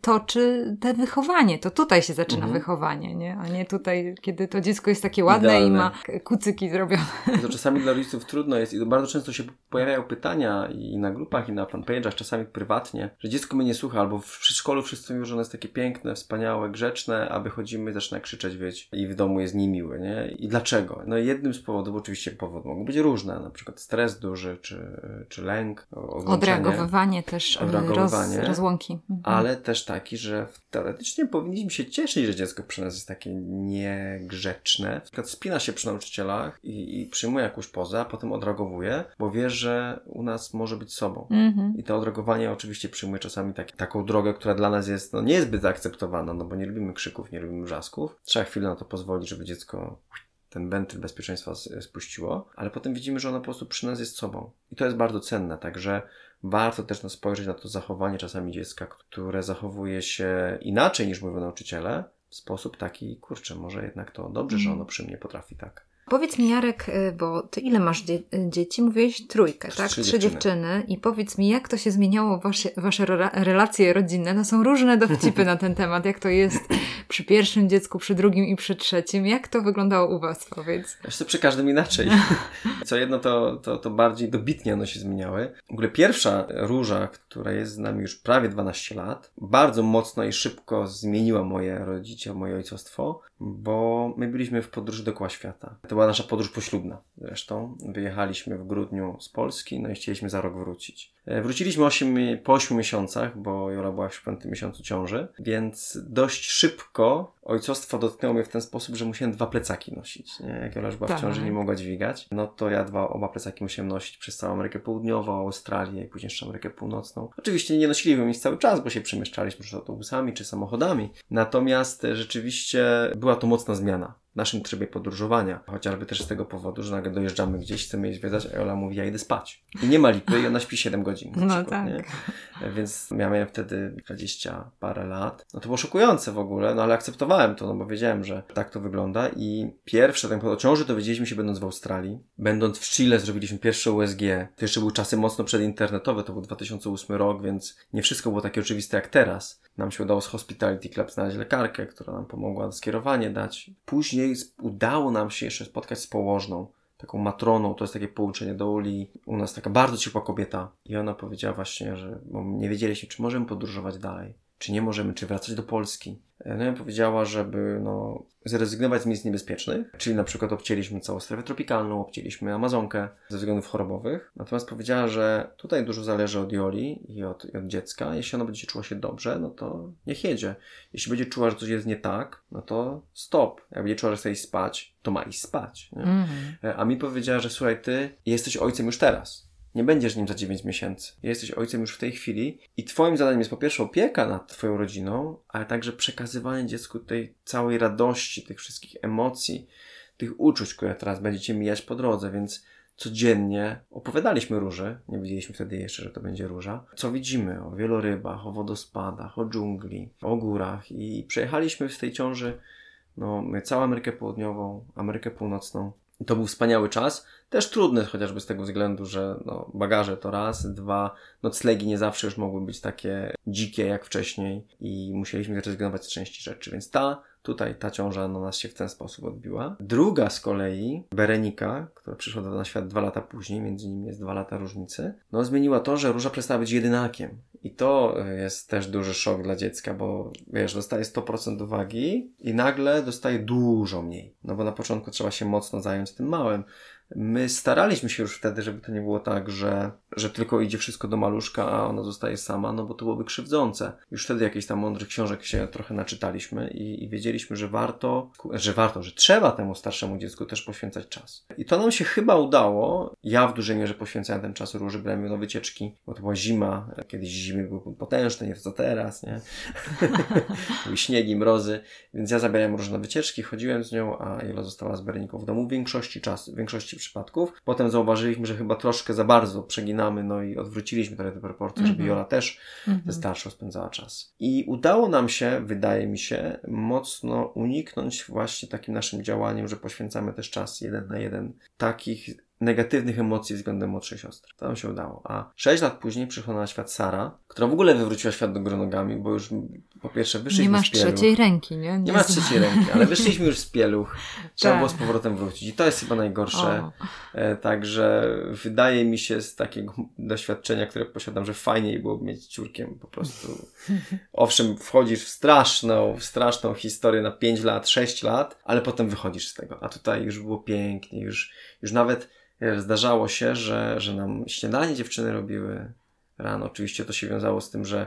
S1: toczy te wychowanie. To tutaj się zaczyna mhm. wychowanie, nie? A nie tutaj, kiedy to dziecko jest takie ładne Idealne. i ma kucyki zrobione.
S2: To czasami dla rodziców trudno jest i bardzo często się pojawiają pytania i na grupach, i na fanpage'ach, czasami prywatnie, że dziecko mnie nie słucha, albo w przedszkolu wszyscy mówią, że ono jest takie piękne, wspaniałe, grzeczne, a wychodzimy i zaczyna krzyczeć, wieć, i w domu jest niemiłe, nie? I dlaczego? No jednym z powodów, oczywiście powody mogą być różne, na przykład stres duży, czy, czy lęk,
S1: odreagowywanie też, e, odreagowywanie, roz, rozłąki. Mhm.
S2: Ale też taki, że teoretycznie powinniśmy się cieszyć, że dziecko przy nas jest takie niegrzeczne. Na przykład spina się przy nauczycielach i, i przyjmuje jakąś pozę, a potem odreagowuje, bo wie, że u nas może być sobą. Mhm. I to odreagowanie oczywiście przyjmuje czasami taki, taką drogę, która dla nas jest, no nie jest zbyt zaakceptowana, no bo nie lubimy krzyków, nie lubimy wrzasków. Trzeba chwilę na to pozwolić, żeby dziecko ten wentyl bezpieczeństwa spuściło, ale potem widzimy, że ono po prostu przy nas jest sobą. I to jest bardzo cenne, także warto też no, spojrzeć na to zachowanie czasami dziecka, które zachowuje się inaczej niż mówią nauczyciele, w sposób taki, kurczę, może jednak to dobrze, że mhm. ono przy mnie potrafi tak.
S1: Powiedz mi, Jarek, y, bo ty ile masz dzie dzieci? Mówiłeś trójkę, tak?
S2: Trzy,
S1: Trzy
S2: dziewczyny.
S1: dziewczyny. I powiedz mi, jak to się zmieniało wasze, wasze relacje rodzinne? No są różne dowcipy na ten temat. Jak to jest przy pierwszym dziecku, przy drugim i przy trzecim? Jak to wyglądało u was, powiedz?
S2: Wiesz przy każdym inaczej. Co jedno, to, to, to bardziej dobitnie one się zmieniały. W ogóle pierwsza róża, która jest z nami już prawie 12 lat, bardzo mocno i szybko zmieniła moje rodzice, moje ojcostwo, bo my byliśmy w podróży dookoła świata. To była nasza podróż poślubna zresztą. Wyjechaliśmy w grudniu z Polski, no i chcieliśmy za rok wrócić. E, wróciliśmy 8, po 8 miesiącach, bo Jola była w 5 miesiącu ciąży, więc dość szybko ojcostwo dotknęło mnie w ten sposób, że musiałem dwa plecaki nosić. Nie? Jak Jola już była w tak. ciąży nie mogła dźwigać, no to ja dwa, oba plecaki musiałem nosić przez całą Amerykę Południową, Australię i później jeszcze Amerykę Północną. Oczywiście nie nosiliśmy nic cały czas, bo się przemieszczaliśmy czy autobusami, czy samochodami. Natomiast rzeczywiście była to mocna zmiana w naszym trybie podróżowania. Chociażby też z tego powodu, że nagle dojeżdżamy gdzieś, chcemy jej zwiedzać, a Jola mówi, ja idę spać. I nie ma lipy i ona śpi 7 godzin.
S1: No przykład, tak. Nie?
S2: Więc miałem wtedy 20 parę lat. No to było szokujące w ogóle, no ale akceptowałem to, no bo wiedziałem, że tak to wygląda i pierwsze, tak o ciąży dowiedzieliśmy się będąc w Australii. Będąc w Chile zrobiliśmy pierwsze USG. To jeszcze były czasy mocno przedinternetowe, to był 2008 rok, więc nie wszystko było takie oczywiste jak teraz. Nam się udało z Hospitality Club znaleźć lekarkę, która nam pomogła skierowanie dać. Później udało nam się jeszcze spotkać z położną taką matroną, to jest takie połączenie do Uli, u nas taka bardzo ciepła kobieta i ona powiedziała właśnie, że nie wiedzieliśmy, czy możemy podróżować dalej. Czy nie możemy, czy wracać do Polski. No i powiedziała, żeby no, zrezygnować z miejsc niebezpiecznych, czyli na przykład obcięliśmy całą strefę tropikalną, obcięliśmy Amazonkę ze względów chorobowych. Natomiast powiedziała, że tutaj dużo zależy od Joli i od, i od dziecka. Jeśli ona będzie czuła się dobrze, no to niech jedzie. Jeśli będzie czuła, że coś jest nie tak, no to stop. Jak będzie czuła, że chce iść spać, to ma iść spać. Mm -hmm. A mi powiedziała, że słuchaj, ty jesteś ojcem już teraz. Nie będziesz nim za 9 miesięcy. Jesteś ojcem już w tej chwili i twoim zadaniem jest po pierwsze opieka nad twoją rodziną, ale także przekazywanie dziecku tej całej radości, tych wszystkich emocji, tych uczuć, które teraz będziecie mijać po drodze, więc codziennie opowiadaliśmy róży, nie wiedzieliśmy wtedy jeszcze, że to będzie róża, co widzimy? O wielorybach, o wodospadach, o dżungli, o górach. I przejechaliśmy w tej ciąży no, całą Amerykę Południową, Amerykę Północną, to był wspaniały czas. Też trudny, chociażby z tego względu, że no, bagaże to raz, dwa, noclegi nie zawsze już mogły być takie dzikie jak wcześniej i musieliśmy zrezygnować z części rzeczy. Więc ta Tutaj ta ciąża na nas się w ten sposób odbiła. Druga z kolei, Berenika, która przyszła na świat dwa lata później, między nimi jest dwa lata różnicy, no zmieniła to, że róża przestała być jedynakiem. I to jest też duży szok dla dziecka, bo wiesz, dostaje 100% uwagi i nagle dostaje dużo mniej. No bo na początku trzeba się mocno zająć tym małym. My staraliśmy się już wtedy, żeby to nie było tak, że, że tylko idzie wszystko do maluszka, a ona zostaje sama, no bo to byłoby krzywdzące. Już wtedy jakieś tam mądrych książek się trochę naczytaliśmy i, i wiedzieliśmy, że warto, że warto, że trzeba temu starszemu dziecku też poświęcać czas. I to nam się chyba udało. Ja w dużej mierze poświęcałem ten czas róży, brałem ją na wycieczki, bo to była zima. Kiedyś zimy były potężne, nie to co teraz, nie? były śniegi, mrozy, więc ja zabierałem różne wycieczki, chodziłem z nią, a Jola została z Bereniką w domu w większości czasu, w większości przypadków. Potem zauważyliśmy, że chyba troszkę za bardzo przeginamy, no i odwróciliśmy trochę te proporcje, żeby mhm. Jola też mm -hmm. ze starszą spędzała czas. I udało nam się, wydaje mi się, mocno uniknąć właśnie takim naszym działaniem, że poświęcamy też czas jeden na jeden takich negatywnych emocji względem młodszej siostry. To nam się udało. A sześć lat później przyszła na świat Sara, która w ogóle wywróciła świat do gronogami, bo już po pierwsze wyszliśmy
S1: Nie masz
S2: z pieluch.
S1: trzeciej ręki, nie?
S2: Nie, nie masz trzeciej ręki, ale wyszliśmy już z pieluch. Trzeba tak. było z powrotem wrócić. I to jest chyba najgorsze. E, także wydaje mi się z takiego doświadczenia, które posiadam, że fajniej byłoby mieć ciurkiem po prostu. Owszem, wchodzisz w straszną, w straszną historię na 5 lat, 6 lat, ale potem wychodzisz z tego. A tutaj już było pięknie, już, już nawet zdarzało się, że, że nam śniadanie dziewczyny robiły rano. Oczywiście to się wiązało z tym, że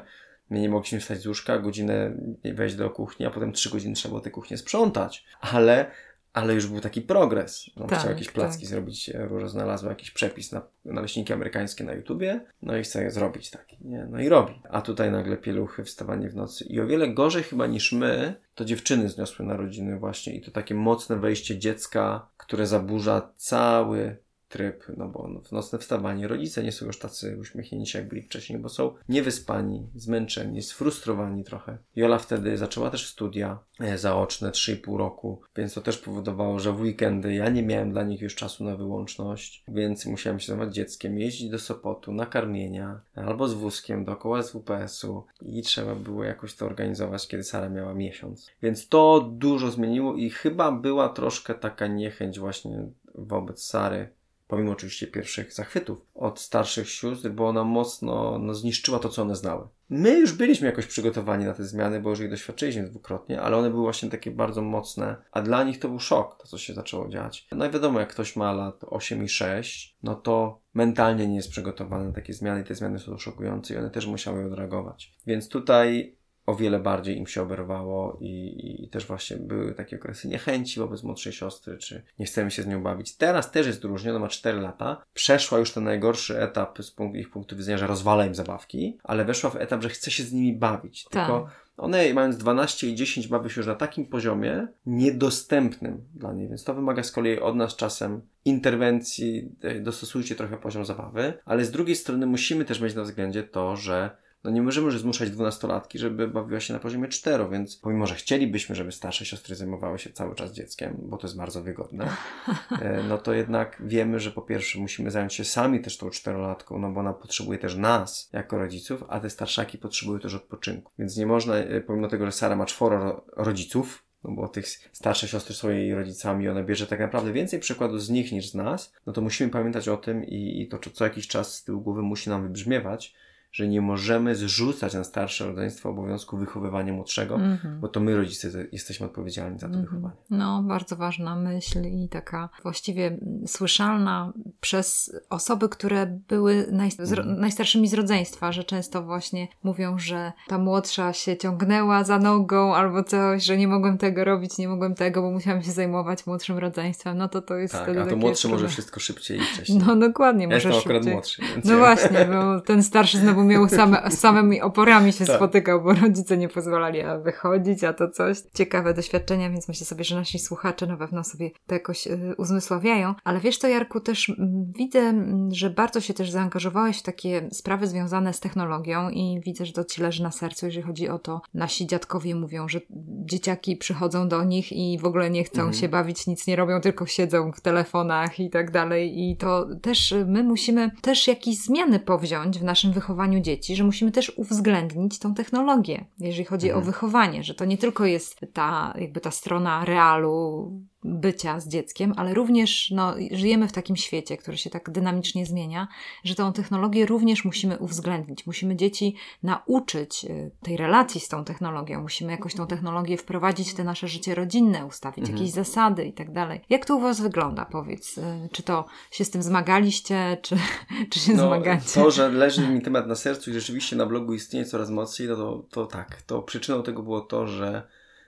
S2: my nie mogliśmy wstać z łóżka, godzinę wejść do kuchni, a potem trzy godziny trzeba było tę kuchnię sprzątać. Ale ale już był taki progres. On tak, chciał jakieś placki tak. zrobić, Róża znalazła jakiś przepis na naleśniki amerykańskie na YouTubie, no i chce zrobić taki, nie? No i robi. A tutaj nagle pieluchy, wstawanie w nocy. I o wiele gorzej chyba niż my, to dziewczyny zniosły narodziny właśnie i to takie mocne wejście dziecka, które zaburza cały tryb, no bo w nocne wstawanie rodzice nie są już tacy uśmiechnięci jak byli wcześniej, bo są niewyspani, zmęczeni, sfrustrowani trochę. Jola wtedy zaczęła też studia e, zaoczne 3,5 roku, więc to też powodowało, że w weekendy ja nie miałem dla nich już czasu na wyłączność, więc musiałem się zajmować dzieckiem, jeździć do Sopotu na karmienia albo z wózkiem dookoła SWPS-u i trzeba było jakoś to organizować, kiedy Sara miała miesiąc. Więc to dużo zmieniło i chyba była troszkę taka niechęć właśnie wobec Sary pomimo oczywiście pierwszych zachwytów od starszych sióstr, bo ona mocno no, zniszczyła to, co one znały. My już byliśmy jakoś przygotowani na te zmiany, bo już ich doświadczyliśmy dwukrotnie, ale one były właśnie takie bardzo mocne, a dla nich to był szok, to co się zaczęło dziać. No i wiadomo, jak ktoś ma lat 8 i 6, no to mentalnie nie jest przygotowany na takie zmiany i te zmiany są szokujące i one też musiały odreagować. Więc tutaj o wiele bardziej im się oberwało i, i, też właśnie były takie okresy niechęci wobec młodszej siostry, czy nie chcemy się z nią bawić. Teraz też jest różnie, ona ma 4 lata, przeszła już ten najgorszy etap z punktu, ich punktu widzenia, że rozwala im zabawki, ale weszła w etap, że chce się z nimi bawić. Tak. Tylko one mając 12 i 10 bawią się już na takim poziomie niedostępnym dla niej, więc to wymaga z kolei od nas czasem interwencji, dostosujcie trochę poziom zabawy, ale z drugiej strony musimy też mieć na względzie to, że no nie możemy już zmuszać dwunastolatki, żeby bawiła się na poziomie cztero, więc pomimo, że chcielibyśmy, żeby starsze siostry zajmowały się cały czas dzieckiem, bo to jest bardzo wygodne, e, no to jednak wiemy, że po pierwsze musimy zająć się sami też tą czterolatką, no bo ona potrzebuje też nas jako rodziców, a te starszaki potrzebują też odpoczynku. Więc nie można, e, pomimo tego, że Sara ma czworo rodziców, no bo tych starsze siostry są jej rodzicami, ona bierze tak naprawdę więcej przykładów z nich niż z nas, no to musimy pamiętać o tym i, i to co jakiś czas z tyłu głowy musi nam wybrzmiewać, że nie możemy zrzucać na starsze rodzeństwo obowiązku wychowywania młodszego,
S1: Mhm.
S2: bo to my, rodzice, jesteśmy odpowiedzialni za to
S1: Mhm.
S2: wychowanie.
S1: No, bardzo ważna myśl i taka właściwie mm, słyszalna przez osoby, które były naj, z,
S2: Mhm.
S1: najstarszymi z rodzeństwa, że często właśnie mówią, że ta młodsza się ciągnęła za nogą albo coś, że nie mogłem tego robić, nie mogłem tego, bo musiałam się zajmować młodszym rodzeństwem. No to to jest
S2: Tak,
S1: wtedy
S2: a to młodszy może wszystko szybciej i wcześniej.
S1: No dokładnie,
S2: ja
S1: może
S2: jestem akurat
S1: szybciej.
S2: młodszy, więc
S1: No właśnie, bo ten starszy znowu miał same, z samymi oporami się
S2: Tak.
S1: spotykał, bo rodzice nie pozwalali a wychodzić, a to coś. Ciekawe doświadczenia, więc myślę sobie, że nasi słuchacze na pewno sobie to jakoś y, uzmysławiają. Ale wiesz to, Jarku, też widzę, że bardzo się też zaangażowałeś w takie sprawy związane z technologią i widzę, że to ci leży na sercu, jeżeli chodzi o to. Nasi dziadkowie mówią, że dzieciaki przychodzą do nich i w ogóle nie chcą
S2: Mhm.
S1: się bawić, nic nie robią, tylko siedzą w telefonach i tak dalej. I to też y, my musimy też jakieś zmiany powziąć w naszym wychowaniu dzieci, że musimy też uwzględnić tą technologię, jeżeli chodzi
S2: Mhm.
S1: o wychowanie, że to nie tylko jest ta, jakby ta strona realu bycia z dzieckiem, ale również no, żyjemy w takim świecie, który się tak dynamicznie zmienia, że tą technologię również musimy uwzględnić. Musimy dzieci nauczyć y, tej relacji z tą technologią. Musimy jakoś tą technologię wprowadzić w te nasze życie rodzinne, ustawić
S2: Mhm.
S1: jakieś zasady i tak dalej. Jak to u Was wygląda, powiedz? Y, Czy to się z tym zmagaliście, czy, czy się
S2: No,
S1: zmagacie?
S2: to, że leży mi temat na sercu i rzeczywiście na blogu istnieje coraz mocniej, no to, to tak. To przyczyną tego było to, że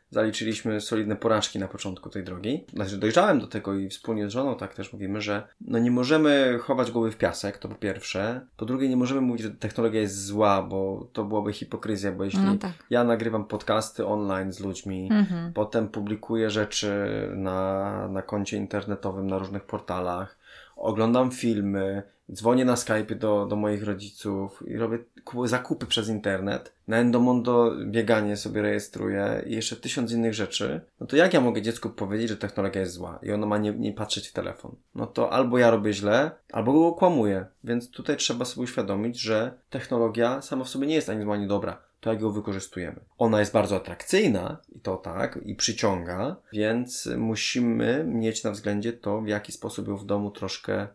S2: zaliczyliśmy solidne porażki na początku tej drogi. Znaczy dojrzałem do tego i wspólnie z żoną tak też mówimy, że no nie możemy chować głowy w piasek, to po pierwsze. Po drugie nie możemy mówić, że technologia jest zła, bo to byłoby hipokryzja, bo jeśli
S1: No tak.
S2: ja nagrywam podcasty online z ludźmi,
S1: Mhm.
S2: Potem publikuję rzeczy na, na koncie internetowym, na różnych portalach. Oglądam filmy, dzwonię na Skype do, do moich rodziców i robię ku- zakupy przez internet. Na Endomondo bieganie sobie rejestruję i jeszcze tysiąc innych rzeczy. No to jak ja mogę dziecku powiedzieć, że technologia jest zła i ono ma nie, nie patrzeć w telefon? No to albo ja robię źle, albo go okłamuję. Więc tutaj trzeba sobie uświadomić, że technologia sama w sobie nie jest ani zła, ani dobra to jak ją wykorzystujemy. Ona jest bardzo atrakcyjna i to tak, i przyciąga, więc musimy mieć na względzie to, w jaki sposób ją w domu troszkę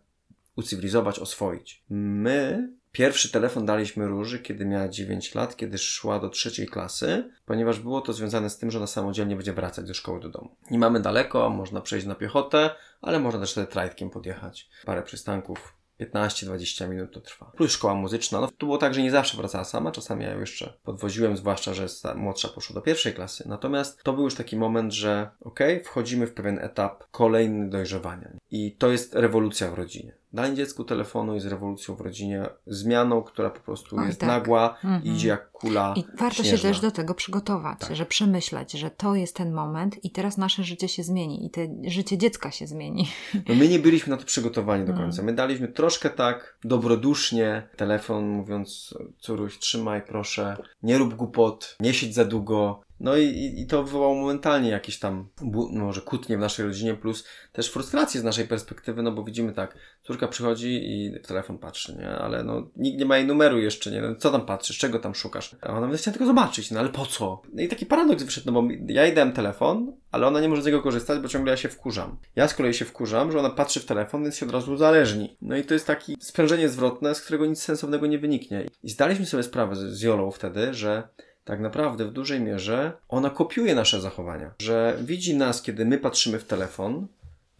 S2: ucywilizować, oswoić. My pierwszy telefon daliśmy Róży, kiedy miała 9 lat, kiedy szła do trzeciej klasy, ponieważ było to związane z tym, że ona samodzielnie będzie wracać ze szkoły do domu. Nie mamy daleko, można przejść na piechotę, ale można też wtedy trajtkiem podjechać. Parę przystanków 15-20 minut to trwa. Plus szkoła muzyczna. No, tu było tak, że nie zawsze wracała sama, czasami ja ją jeszcze podwoziłem, zwłaszcza, że młodsza poszła do pierwszej klasy. Natomiast to był już taki moment, że okej, wchodzimy w pewien etap kolejny dojrzewania. I to jest rewolucja w rodzinie. Danie dziecku telefonu jest rewolucją w rodzinie, zmianą, która po prostu
S1: Oj,
S2: jest
S1: tak.
S2: nagła,
S1: Mhm.
S2: idzie jak kula
S1: I warto się
S2: śnieżna.
S1: też do tego przygotować,
S2: Tak.
S1: że przemyśleć, że to jest ten moment i teraz nasze życie się zmieni i te życie dziecka się zmieni.
S2: No my nie byliśmy na to przygotowani do
S1: Mm.
S2: końca. My daliśmy troszkę tak dobrodusznie telefon, mówiąc córuś, trzymaj proszę, nie rób głupot, nie siedź za długo. No i, i, to wywołało momentalnie jakieś tam, bu- może kłótnie w naszej rodzinie, plus też frustrację z naszej perspektywy, no bo widzimy tak, córka przychodzi i w telefon patrzy, nie? Ale no nikt nie ma jej numeru jeszcze, nie? No, co tam patrzysz, czego tam szukasz? A ona chciała tylko zobaczyć, no ale po co? No i taki paradoks wyszedł, no bo ja jej dałem telefon, ale ona nie może z niego korzystać, bo ciągle ja się wkurzam. Ja z kolei się wkurzam, że ona patrzy w telefon, więc się od razu uzależni. No i to jest takie sprężenie zwrotne, z którego nic sensownego nie wyniknie. I zdaliśmy sobie sprawę z, z Jolą wtedy, że tak naprawdę w dużej mierze ona kopiuje nasze zachowania. Że widzi nas, kiedy my patrzymy w telefon,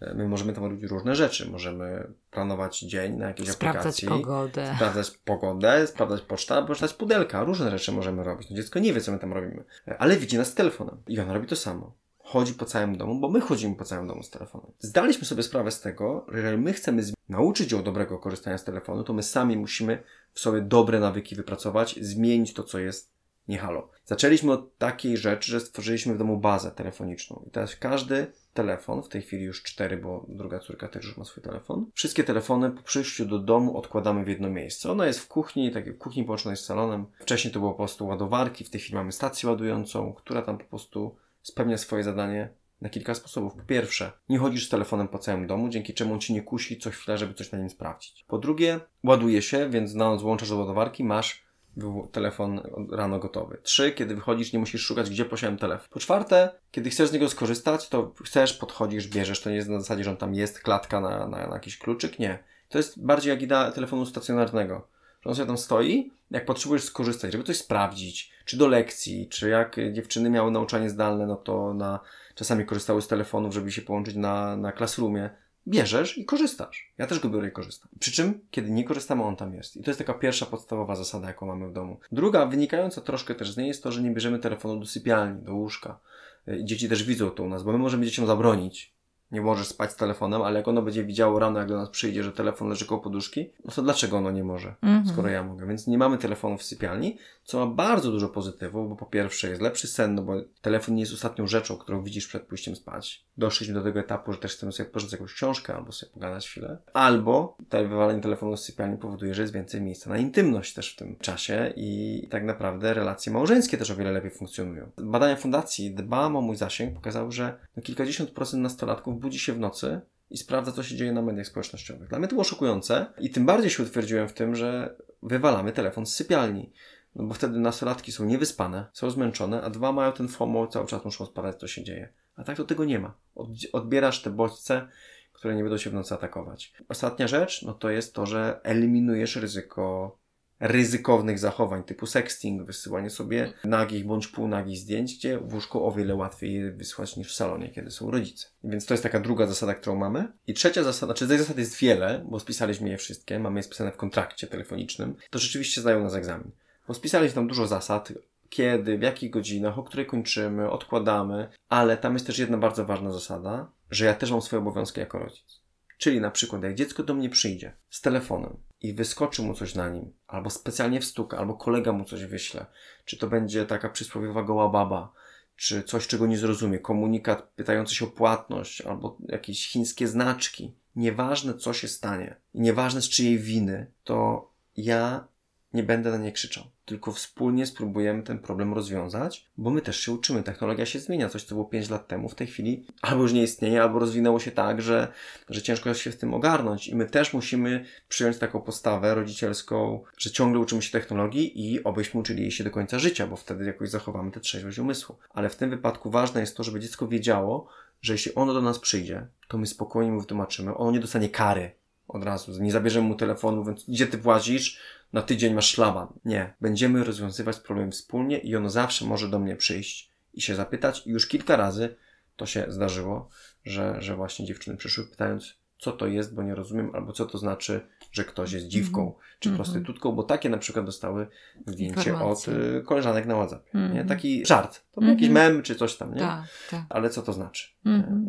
S2: e, my możemy tam robić różne rzeczy. Możemy planować dzień na jakiejś
S1: Sprawdzać
S2: aplikacji.
S1: pogodę.
S2: Sprawdzać pogodę, sprawdzać pocztę, albo czytać pudelka. Różne rzeczy możemy robić. No dziecko nie wie, co my tam robimy. Ale widzi nas z telefonem. I ona robi to samo. Chodzi po całym domu, bo my chodzimy po całym domu z telefonem. Zdaliśmy sobie sprawę z tego, że jeżeli my chcemy nauczyć ją dobrego korzystania z telefonu, to my sami musimy w sobie dobre nawyki wypracować, zmienić to, co jest nie halo. Zaczęliśmy od takiej rzeczy, że stworzyliśmy w domu bazę telefoniczną. I teraz każdy telefon, w tej chwili już cztery, bo druga córka też już ma swój telefon. Wszystkie telefony po przyjściu do domu odkładamy w jedno miejsce. Ona jest w kuchni, tak w kuchni połączonej z salonem. Wcześniej to było po prostu ładowarki, w tej chwili mamy stację ładującą, która tam po prostu spełnia swoje zadanie na kilka sposobów. Po pierwsze, nie chodzisz z telefonem po całym domu, dzięki czemu on ci nie kusi co chwilę, żeby coś na nim sprawdzić. Po drugie, ładuje się, więc na noc włączasz do ładowarki, masz wywo- telefon rano gotowy. Trzy, kiedy wychodzisz, nie musisz szukać, gdzie posiadam telefon. Po czwarte, kiedy chcesz z niego skorzystać, to chcesz, podchodzisz, bierzesz. To nie jest na zasadzie, że on tam jest, klatka na, na, na jakiś kluczyk. Nie. To jest bardziej jak idea telefonu stacjonarnego. że on sobie tam stoi, jak potrzebujesz skorzystać, żeby coś sprawdzić, czy do lekcji, czy jak dziewczyny miały nauczanie zdalne, no to na, czasami korzystały z telefonów, żeby się połączyć na, na classroomie, bierzesz i korzystasz. Ja też go biorę i korzystam. Przy czym, kiedy nie korzystamy, on tam jest. I to jest taka pierwsza podstawowa zasada, jaką mamy w domu. Druga, wynikająca troszkę też z niej, jest to, że nie bierzemy telefonu do sypialni, do łóżka. I dzieci też widzą to u nas, bo my możemy dzieciom zabronić. Nie możesz spać z telefonem, ale jak ono będzie widziało rano, jak do nas przyjdzie, że telefon leży koło poduszki, no to dlaczego ono nie może,
S1: Mhm.
S2: skoro ja mogę? Więc nie mamy telefonu w sypialni, co ma bardzo dużo pozytywów, bo po pierwsze jest lepszy sen, no bo telefon nie jest ostatnią rzeczą, którą widzisz przed pójściem spać. Doszliśmy do tego etapu, że też chcemy sobie pożyczyć jakąś książkę albo sobie pogadać chwilę. Albo te wywalenie telefonu z sypialni powoduje, że jest więcej miejsca na intymność też w tym czasie i tak naprawdę relacje małżeńskie też o wiele lepiej funkcjonują. Badania fundacji Dbam o mój zasięg pokazały, że no kilkadziesiąt procent nastolatków budzi się w nocy i sprawdza, co się dzieje na mediach społecznościowych. Dla mnie to było szokujące i tym bardziej się utwierdziłem w tym, że wywalamy telefon z sypialni. No bo wtedy nastolatki są niewyspane, są zmęczone, a dwa mają ten FOMO, cały czas muszą sprawdzać, co się dzieje. A tak to tego nie ma. Od, odbierasz te bodźce, które nie będą się w nocy atakować. Ostatnia rzecz, no to jest to, że eliminujesz ryzyko ryzykownych zachowań typu sexting, wysyłanie sobie nagich bądź półnagich zdjęć, gdzie w łóżku o wiele łatwiej je wysłać niż w salonie, kiedy są rodzice. Więc to jest taka druga zasada, którą mamy. I trzecia zasada, czy tych zasad jest wiele, bo spisaliśmy je wszystkie, mamy je spisane w kontrakcie telefonicznym, to rzeczywiście zdają nas egzamin. Bo spisaliśmy tam dużo zasad, kiedy, w jakich godzinach, o której kończymy, odkładamy, ale tam jest też jedna bardzo ważna zasada, że ja też mam swoje obowiązki jako rodzic. Czyli na przykład, jak dziecko do mnie przyjdzie z telefonem i wyskoczy mu coś na nim, albo specjalnie wstuka, albo kolega mu coś wyśle, czy to będzie taka przysłowiowa goła baba, czy coś, czego nie zrozumie, komunikat pytający się o płatność, albo jakieś chińskie znaczki. Nieważne, co się stanie i nieważne z czyjej winy, to ja nie będę na nie krzyczał. Tylko wspólnie spróbujemy ten problem rozwiązać, bo my też się uczymy. Technologia się zmienia. Coś, co było 5 lat temu, w tej chwili albo już nie istnieje, albo rozwinęło się tak, że, że ciężko jest się w tym ogarnąć. I my też musimy przyjąć taką postawę rodzicielską, że ciągle uczymy się technologii i obyśmy uczyli jej się do końca życia, bo wtedy jakoś zachowamy tę trzeźwość umysłu. Ale w tym wypadku ważne jest to, żeby dziecko wiedziało, że jeśli ono do nas przyjdzie, to my spokojnie mu wytłumaczymy. Ono nie dostanie kary od razu. Nie zabierzemy mu telefonu, więc gdzie ty płacisz? Na tydzień masz szlaban. Nie. Będziemy rozwiązywać problem wspólnie i ono zawsze może do mnie przyjść i się zapytać. I już kilka razy to się zdarzyło, że, że właśnie dziewczyny przyszły pytając, co to jest, bo nie rozumiem, albo co to znaczy, że ktoś jest dziwką
S1: Mhm.
S2: czy
S1: Mhm.
S2: prostytutką, bo takie na przykład dostały zdjęcie od
S1: Informacje.
S2: y, koleżanek na WhatsAppie. Nie?
S1: Mhm.
S2: Taki żart. To był
S1: Mhm.
S2: jakiś mem czy coś tam, nie?
S1: Tak, tak.
S2: Ale co to znaczy?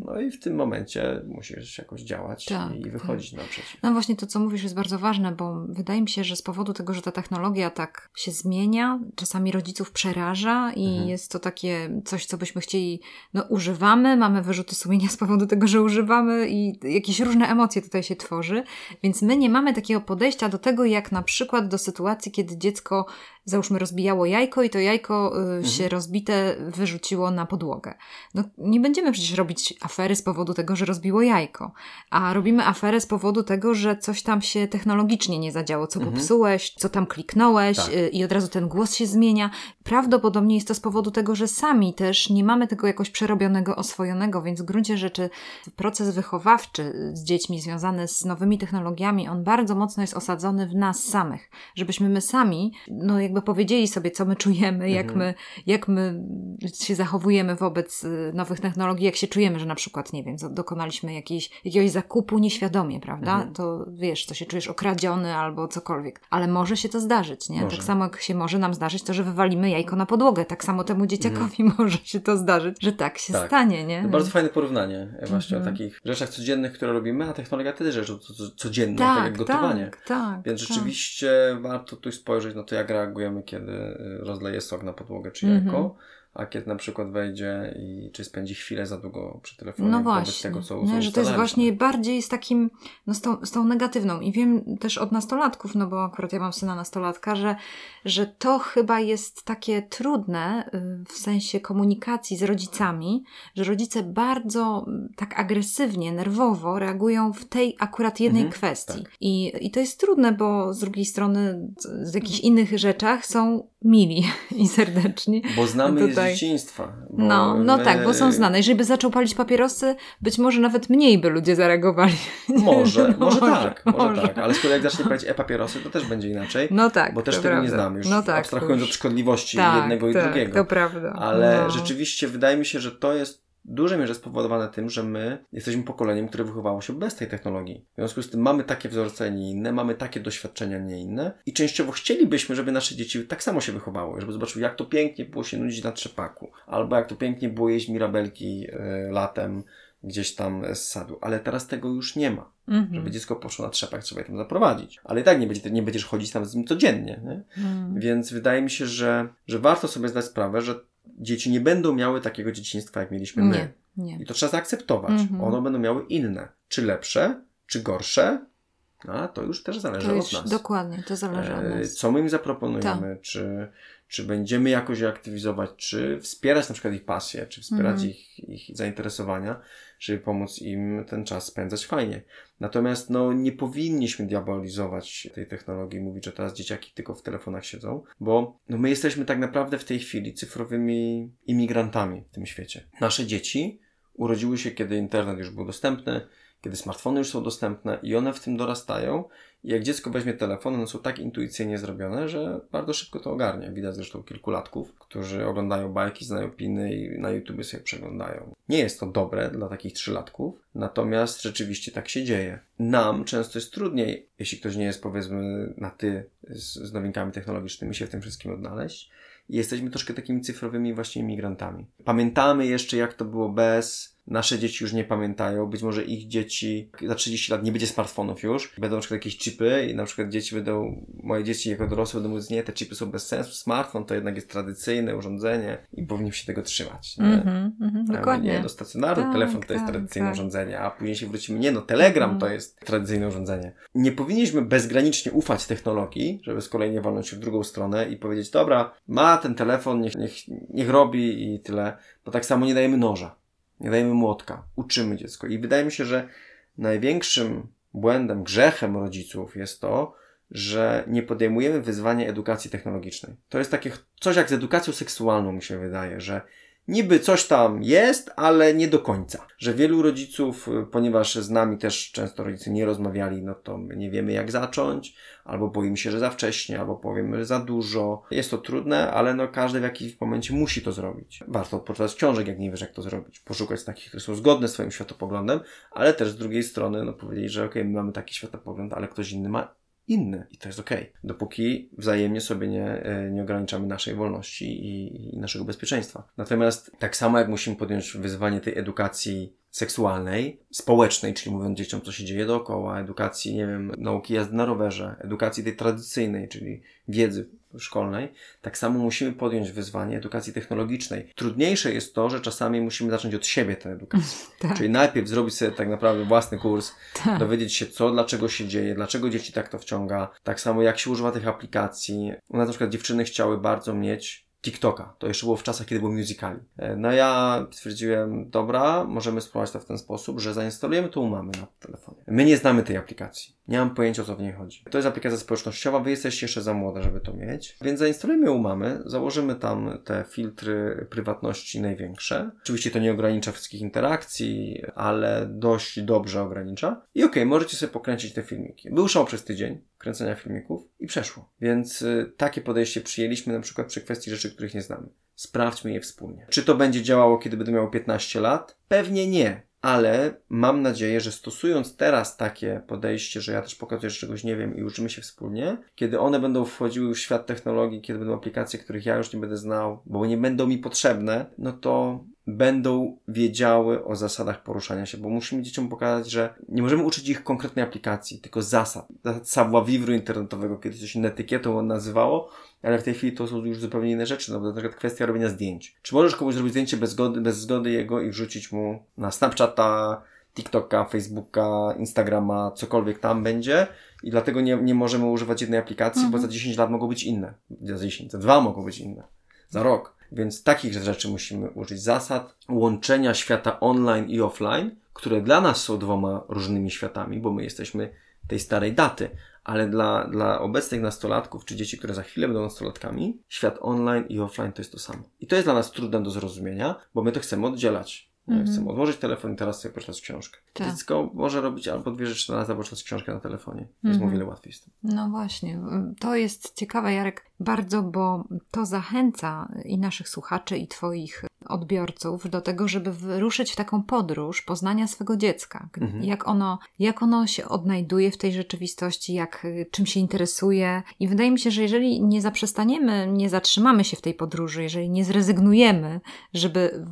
S2: No i w tym momencie musisz jakoś działać
S1: Tak,
S2: i wychodzić naprzeciw.
S1: No właśnie to, co mówisz, jest bardzo ważne, bo wydaje mi się, że z powodu tego, że ta technologia tak się zmienia, czasami rodziców przeraża i jest to takie coś, co byśmy chcieli, no używamy, mamy wyrzuty sumienia z powodu tego, że używamy i jakieś różne emocje tutaj się tworzy, więc my nie mamy takiego podejścia do tego, jak na przykład do sytuacji, kiedy dziecko załóżmy rozbijało jajko i to jajko y, się rozbite wyrzuciło na podłogę. No nie będziemy przecież robić afery z powodu tego, że rozbiło jajko, a robimy aferę z powodu tego, że coś tam się technologicznie nie zadziało, co
S2: Mhm.
S1: popsułeś, co tam kliknąłeś
S2: Tak.
S1: y, i od razu ten głos się zmienia. Prawdopodobnie jest to z powodu tego, że sami też nie mamy tego jakoś przerobionego, oswojonego, więc w gruncie rzeczy proces wychowawczy z dziećmi związany z nowymi technologiami, on bardzo mocno jest osadzony w nas samych, żebyśmy my sami, no jakby powiedzieli sobie, co my czujemy, jak,
S2: Mhm.
S1: my, jak my się zachowujemy wobec y, nowych technologii, jak się czujemy, że na przykład, nie wiem, dokonaliśmy jakiejś, jakiegoś zakupu nieświadomie, prawda?
S2: Mhm.
S1: To wiesz, to się czujesz okradziony albo cokolwiek. Ale może się to zdarzyć, nie?
S2: Może.
S1: Tak samo jak się może nam zdarzyć to, że wywalimy jajko na podłogę. Tak samo temu dzieciakowi może się to zdarzyć, że tak się
S2: Tak.
S1: stanie, nie?
S2: To bardzo fajne porównanie e, właśnie
S1: Mhm.
S2: o takich rzeczach codziennych, które robimy, a technologia też rzeczą co- co- codzienną, tak, jak gotowanie.
S1: Tak, tak,
S2: Więc
S1: tak.
S2: rzeczywiście warto tu spojrzeć na to, jak reagujemy, kiedy y, rozleje sok na podłogę czy
S1: Mhm.
S2: jajko, a kiedy na przykład wejdzie i czy spędzi chwilę za długo przy telefonie
S1: No właśnie,
S2: tego, co
S1: nie, że to jest właśnie bardziej z takim, no z tą, z tą negatywną. I wiem też od nastolatków, no bo akurat ja mam syna nastolatka, że, że to chyba jest takie trudne y, w sensie komunikacji z rodzicami, że rodzice bardzo mm, tak agresywnie, nerwowo reagują w tej akurat jednej
S2: Mhm,
S1: kwestii.
S2: tak.
S1: I, I to jest trudne, bo z drugiej strony z- z jakichś innych rzeczach są mili i serdeczni.
S2: Bo znamy
S1: tutaj- tak.
S2: dzieciństwa.
S1: No, no my... tak, bo są znane. Jeżeli by zaczął palić papierosy, być może nawet mniej by ludzie zareagowali.
S2: Może, no, może, tak, może, może, tak. Ale skoro jak zacznie palić e-papierosy, to też będzie inaczej.
S1: No tak.
S2: Bo też tego prawda. nie znamy już. No tak, abstrahując już... od szkodliwości
S1: tak,
S2: jednego
S1: tak,
S2: i drugiego.
S1: To prawda.
S2: Ale no. rzeczywiście wydaje mi się, że to jest dużej mierze spowodowane tym, że my jesteśmy pokoleniem, które wychowało się bez tej technologii. W związku z tym mamy takie wzorce, nie inne, mamy takie doświadczenia, nie inne i częściowo chcielibyśmy, żeby nasze dzieci tak samo się wychowały, żeby zobaczyły, jak to pięknie było się nudzić na trzepaku, albo jak to pięknie było jeść mirabelki y, latem gdzieś tam z sadu, ale teraz tego już nie ma. Mm -hmm. Żeby dziecko poszło na trzepak, trzeba je tam zaprowadzić. Ale i tak nie, będzie, nie będziesz chodzić tam z nim codziennie. Mm. Więc wydaje mi się, że, że warto sobie zdać sprawę, że dzieci nie będą miały takiego dzieciństwa, jak mieliśmy my. Nie. I to trzeba zaakceptować. -hmm. One będą miały inne. Czy lepsze, czy gorsze, a to już też zależy
S1: to
S2: od nas.
S1: Dokładnie, to zależy od e, nas.
S2: Co my im zaproponujemy, czy, czy będziemy jakoś je aktywizować, czy wspierać na przykład ich pasję, czy wspierać -hmm. ich, ich zainteresowania, żeby pomóc im ten czas spędzać fajnie. Natomiast no, nie powinniśmy diabolizować tej technologii, mówić, że teraz dzieciaki tylko w telefonach siedzą, bo no, my jesteśmy tak naprawdę w tej chwili cyfrowymi imigrantami w tym świecie. Nasze dzieci urodziły się, kiedy internet już był dostępny, kiedy smartfony już są dostępne i one w tym dorastają. Jak dziecko weźmie telefon, one są tak intuicyjnie zrobione, że bardzo szybko to ogarnia. Widać zresztą kilkulatków, którzy oglądają bajki, znają piny i na YouTube sobie przeglądają. Nie jest to dobre dla takich trzylatków, natomiast rzeczywiście tak się dzieje. Nam często jest trudniej, jeśli ktoś nie jest powiedzmy na ty z, z nowinkami technologicznymi, się w tym wszystkim odnaleźć. I jesteśmy troszkę takimi cyfrowymi właśnie imigrantami. Pamiętamy jeszcze, jak to było bez Nasze dzieci już nie pamiętają, być może ich dzieci za 30 lat nie będzie smartfonów już, będą na przykład jakieś chipy i na przykład dzieci będą, moje dzieci jako dorosłe będą mówić, nie, te chipy są bez sensu, smartfon to jednak jest tradycyjne urządzenie i powinniśmy się tego trzymać. Nie? Mm-hmm, mm-hmm, dokładnie. Nie, no stacjonarny tak, telefon to jest tak, tradycyjne tak. urządzenie, a później się wrócimy, nie no, telegram mm. to jest tradycyjne urządzenie. Nie powinniśmy bezgranicznie ufać technologii, żeby z kolei nie walnąć się w drugą stronę i powiedzieć, dobra, ma ten telefon, niech, niech, niech robi i tyle, bo tak samo nie dajemy noża dajemy młotka, uczymy dziecko. I wydaje mi się, że największym błędem, grzechem rodziców jest to, że nie podejmujemy wyzwania edukacji technologicznej. To jest takie coś jak z edukacją seksualną, mi się wydaje, że niby coś tam jest, ale nie do końca. Że wielu rodziców, y, ponieważ z nami też często rodzice nie rozmawiali, no to nie wiemy jak zacząć, albo boimy się, że za wcześnie, albo powiemy, za dużo. Jest to trudne, ale no każdy w jakimś momencie musi to zrobić. Warto odpoczywać książek, jak nie wiesz jak to zrobić. Poszukać takich, które są zgodne z swoim światopoglądem, ale też z drugiej strony no powiedzieć, że okay, my mamy taki światopogląd, ale ktoś inny ma inny i to jest ok, dopóki wzajemnie sobie nie, e, nie ograniczamy naszej wolności i, i naszego bezpieczeństwa. Natomiast tak samo jak musimy podjąć wyzwanie tej edukacji seksualnej, społecznej, czyli mówiąc dzieciom, co się dzieje dookoła, edukacji, nie wiem, nauki jazdy na rowerze, edukacji tej tradycyjnej, czyli wiedzy szkolnej, tak samo musimy podjąć wyzwanie edukacji technologicznej. Trudniejsze jest to, że czasami musimy zacząć od siebie tę edukację. Tak. Czyli najpierw zrobić sobie tak naprawdę własny kurs, tak. dowiedzieć się co, dlaczego się dzieje, dlaczego dzieci tak to wciąga, tak samo jak się używa tych aplikacji. U nas na przykład dziewczyny chciały bardzo mieć TikToka. To jeszcze było w czasach, kiedy był musicali. E, no ja stwierdziłem, dobra, możemy spróbować to w ten sposób, że zainstalujemy to mamy na telefonie. My nie znamy tej aplikacji. Nie mam pojęcia, o co w niej chodzi. To jest aplikacja społecznościowa, wy jesteście jeszcze za młoda, żeby to mieć. Więc zainstalujemy ją mamy, założymy tam te filtry prywatności największe. Oczywiście to nie ogranicza wszystkich interakcji, ale dość dobrze ogranicza. I okej, okay, możecie sobie pokręcić te filmiki. Był show przez tydzień kręcenia filmików i przeszło. Więc y, takie podejście przyjęliśmy na przykład przy kwestii rzeczy, których nie znamy. Sprawdźmy je wspólnie. Czy to będzie działało, kiedy będę miał 15 lat? Pewnie nie ale mam nadzieję, że stosując teraz takie podejście, że ja też pokazuję, że czegoś nie wiem i uczymy się wspólnie, kiedy one będą wchodziły w świat technologii, kiedy będą aplikacje, których ja już nie będę znał, bo nie będą mi potrzebne, no to będą wiedziały o zasadach poruszania się, bo musimy dzieciom pokazać, że nie możemy uczyć ich konkretnej aplikacji, tylko zasad. Zasad savoir-vivre internetowego, kiedy coś etykietą nazywało, ale w tej chwili to są już zupełnie inne rzeczy, no bo na przykład kwestia robienia zdjęć. Czy możesz komuś zrobić zdjęcie bez zgody, bez zgody jego i wrzucić mu na Snapchata, TikToka, Facebooka, Instagrama, cokolwiek tam będzie i dlatego nie, nie możemy używać jednej aplikacji, mhm. bo za 10 lat mogą być inne. Za 10, za 2 mogą być inne. Za rok. Więc takich rzeczy musimy użyć. Zasad łączenia świata online i offline, które dla nas są dwoma różnymi światami, bo my jesteśmy tej starej daty. Ale dla, dla obecnych nastolatków, czy dzieci, które za chwilę będą nastolatkami, świat online i offline to jest to samo. I to jest dla nas trudne do zrozumienia, bo my to chcemy oddzielać. Mhm. Chcę odłożyć telefon i teraz sobie poczytać książkę. Tak. Dziecko może robić albo dwie rzeczy na raz, albo czytać książkę na telefonie. Jest mhm. mu wiele łatwiej z tym.
S1: No właśnie. To jest ciekawe, Jarek, bardzo, bo to zachęca i naszych słuchaczy, i Twoich odbiorców do tego, żeby wyruszyć w taką podróż poznania swego dziecka. Mhm. Jak, ono, jak ono się odnajduje w tej rzeczywistości, jak, czym się interesuje. I wydaje mi się, że jeżeli nie zaprzestaniemy, nie zatrzymamy się w tej podróży, jeżeli nie zrezygnujemy, żeby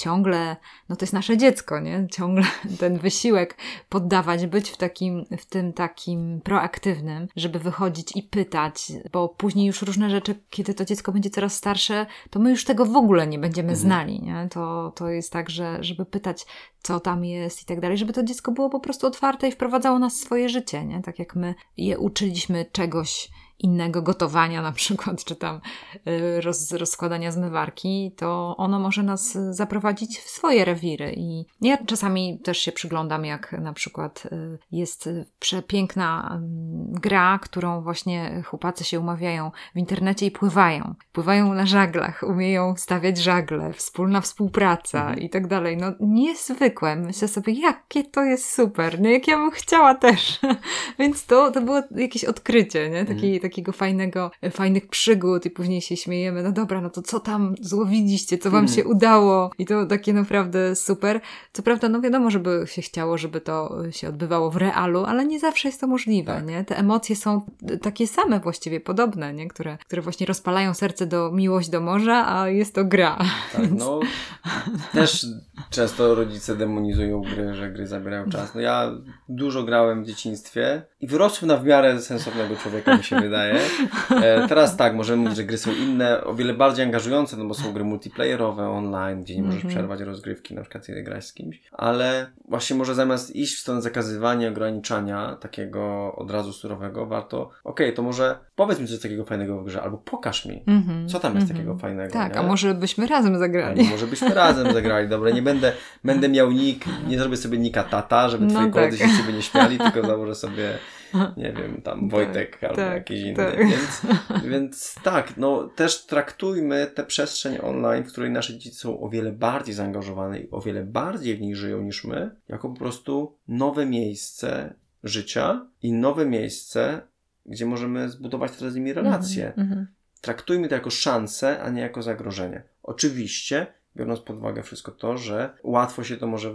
S1: ciągle, no to jest nasze dziecko, nie? Ciągle ten wysiłek poddawać, być w takim, w tym takim proaktywnym, żeby wychodzić i pytać, bo później już różne rzeczy, kiedy to dziecko będzie coraz starsze, to my już tego w ogóle nie będziemy mhm. znali, nie? To, to jest tak, że żeby pytać, co tam jest i tak dalej, żeby to dziecko było po prostu otwarte i wprowadzało nas w swoje życie, nie? Tak jak my je uczyliśmy czegoś, innego gotowania na przykład, czy tam y, roz, rozkładania zmywarki, to ono może nas zaprowadzić w swoje rewiry. I ja czasami też się przyglądam, jak na przykład y, jest przepiękna mm, gra, którą właśnie chłopacy się umawiają w internecie i pływają. Pływają na żaglach, umieją stawiać żagle, wspólna współpraca mhm. i tak dalej. No niezwykłe. Myślę sobie, jakie to jest super, nie? jak ja bym chciała też. Więc to, to było jakieś odkrycie, nie? Taki, mhm takiego fajnego, fajnych przygód i później się śmiejemy, no dobra, no to co tam złowiliście, co wam się udało i to takie naprawdę super. Co prawda, no wiadomo, żeby się chciało, żeby to się odbywało w realu, ale nie zawsze jest to możliwe, tak. nie? Te emocje są takie same właściwie, podobne, nie? Które, które właśnie rozpalają serce do miłość do morza, a jest to gra.
S2: Tak, no też często rodzice demonizują gry, że gry zabierają czas. No ja dużo grałem w dzieciństwie i wyrosłem na w miarę sensownego człowieka, mi się wydaje. E, teraz tak, możemy mówić, że gry są inne, o wiele bardziej angażujące, no bo są gry multiplayerowe, online, gdzie nie możesz -hmm. przerwać rozgrywki, na przykład kiedy grasz z kimś, ale właśnie może zamiast iść w stronę zakazywania, ograniczania takiego od razu surowego, warto, okej, okay, to może powiedz mi coś takiego fajnego w grze, albo pokaż mi, -hmm. co tam jest -hmm. takiego fajnego.
S1: Tak, nie? a może byśmy razem zagrali.
S2: Może byśmy razem zagrali, dobra, nie będę, będę miał nick, nie zrobię sobie nika tata, żeby twoi no koledzy tak. się z ciebie nie śmiali, tylko założę sobie nie wiem, tam tak, Wojtek tak, albo tak, jakiś inny. Tak. Więc, więc tak, no też traktujmy tę przestrzeń online, w której nasze dzieci są o wiele bardziej zaangażowane i o wiele bardziej w niej żyją niż my, jako po prostu nowe miejsce życia i nowe miejsce, gdzie możemy zbudować teraz z nimi relacje. Mm -hmm. Traktujmy to jako szansę, a nie jako zagrożenie. Oczywiście biorąc pod uwagę wszystko to, że łatwo się to może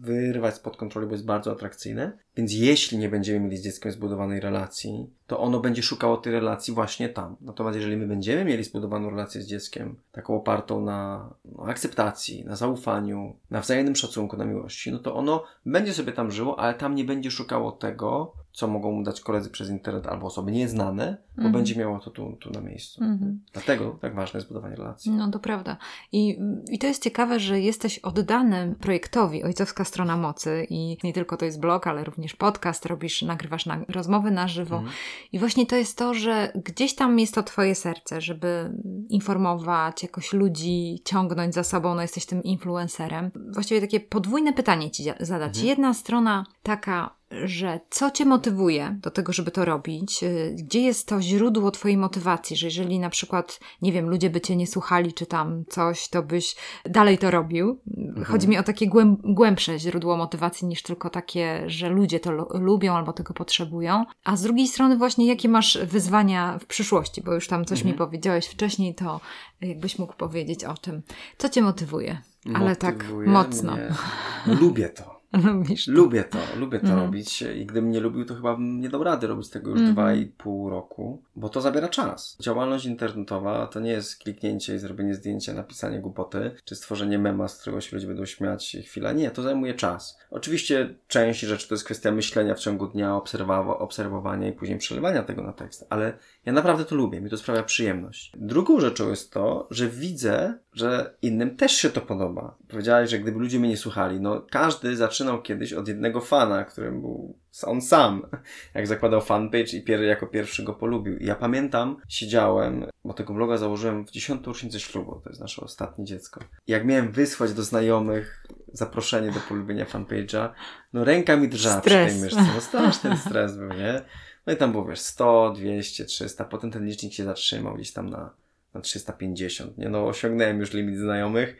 S2: wyrwać spod kontroli, bo jest bardzo atrakcyjne. Więc jeśli nie będziemy mieli z dzieckiem zbudowanej relacji, to ono będzie szukało tej relacji właśnie tam. Natomiast jeżeli my będziemy mieli zbudowaną relację z dzieckiem, taką opartą na no, akceptacji, na zaufaniu, na wzajemnym szacunku, na miłości, no to ono będzie sobie tam żyło, ale tam nie będzie szukało tego, co mogą mu dać koledzy przez internet albo osoby nieznane, bo mm. będzie miało to tu, tu na miejscu. Mm. Dlatego tak ważne jest budowanie relacji.
S1: No to prawda. I, I to jest ciekawe, że jesteś oddany projektowi Ojcowska Strona Mocy i nie tylko to jest blog, ale również podcast, robisz, nagrywasz na, rozmowy na żywo. Mm. I właśnie to jest to, że gdzieś tam jest to twoje serce, żeby informować, jakoś ludzi ciągnąć za sobą, no jesteś tym influencerem. Właściwie takie podwójne pytanie ci zadać. Mm. Jedna strona taka że co cię motywuje do tego, żeby to robić? Y, gdzie jest to źródło twojej motywacji? Że jeżeli na przykład, nie wiem, ludzie by cię nie słuchali, czy tam coś, to byś dalej to robił. Mhm. Chodzi mi o takie głębsze źródło motywacji niż tylko takie, że ludzie to lubią albo tego potrzebują. A z drugiej strony właśnie, jakie masz wyzwania w przyszłości? Bo już tam coś mhm. mi powiedziałeś wcześniej, to jakbyś mógł powiedzieć o tym. Co cię motywuje? Ale tak mocno. Mnie.
S2: Lubię to. Lubisz to. Lubię to, lubię to mhm. robić i gdybym nie lubił, to chyba bym nie dał rady robić tego już mhm. dwa i pół roku, bo to zabiera czas. Działalność internetowa to nie jest kliknięcie i zrobienie zdjęcia, napisanie głupoty, czy stworzenie mema, z którego się ludzie będą śmiać chwila. Nie, to zajmuje czas. Oczywiście część rzeczy to jest kwestia myślenia w ciągu dnia, obserwowania, obserwowania i później przelewania tego na tekst, ale ja naprawdę to lubię, mi to sprawia przyjemność. Drugą rzeczą jest to, że widzę, że innym też się to podoba. Powiedziałeś, że gdyby ludzie mnie nie słuchali, no każdy zaczynał kiedyś od jednego fana, którym był on sam, jak zakładał fanpage i pier jako pierwszy go polubił. I ja pamiętam, siedziałem, bo tego bloga założyłem w dziesiątą rocznicę ślubu, to jest nasze ostatnie dziecko. I jak miałem wysłać do znajomych zaproszenie do polubienia fanpage'a, no ręka mi drżała
S1: Stres.
S2: przy tej myszce. No straszny stres był, nie? No i tam było, wiesz, 100, 200, 300, potem ten licznik się zatrzymał gdzieś tam na, na 350, nie? No osiągnąłem już limit znajomych,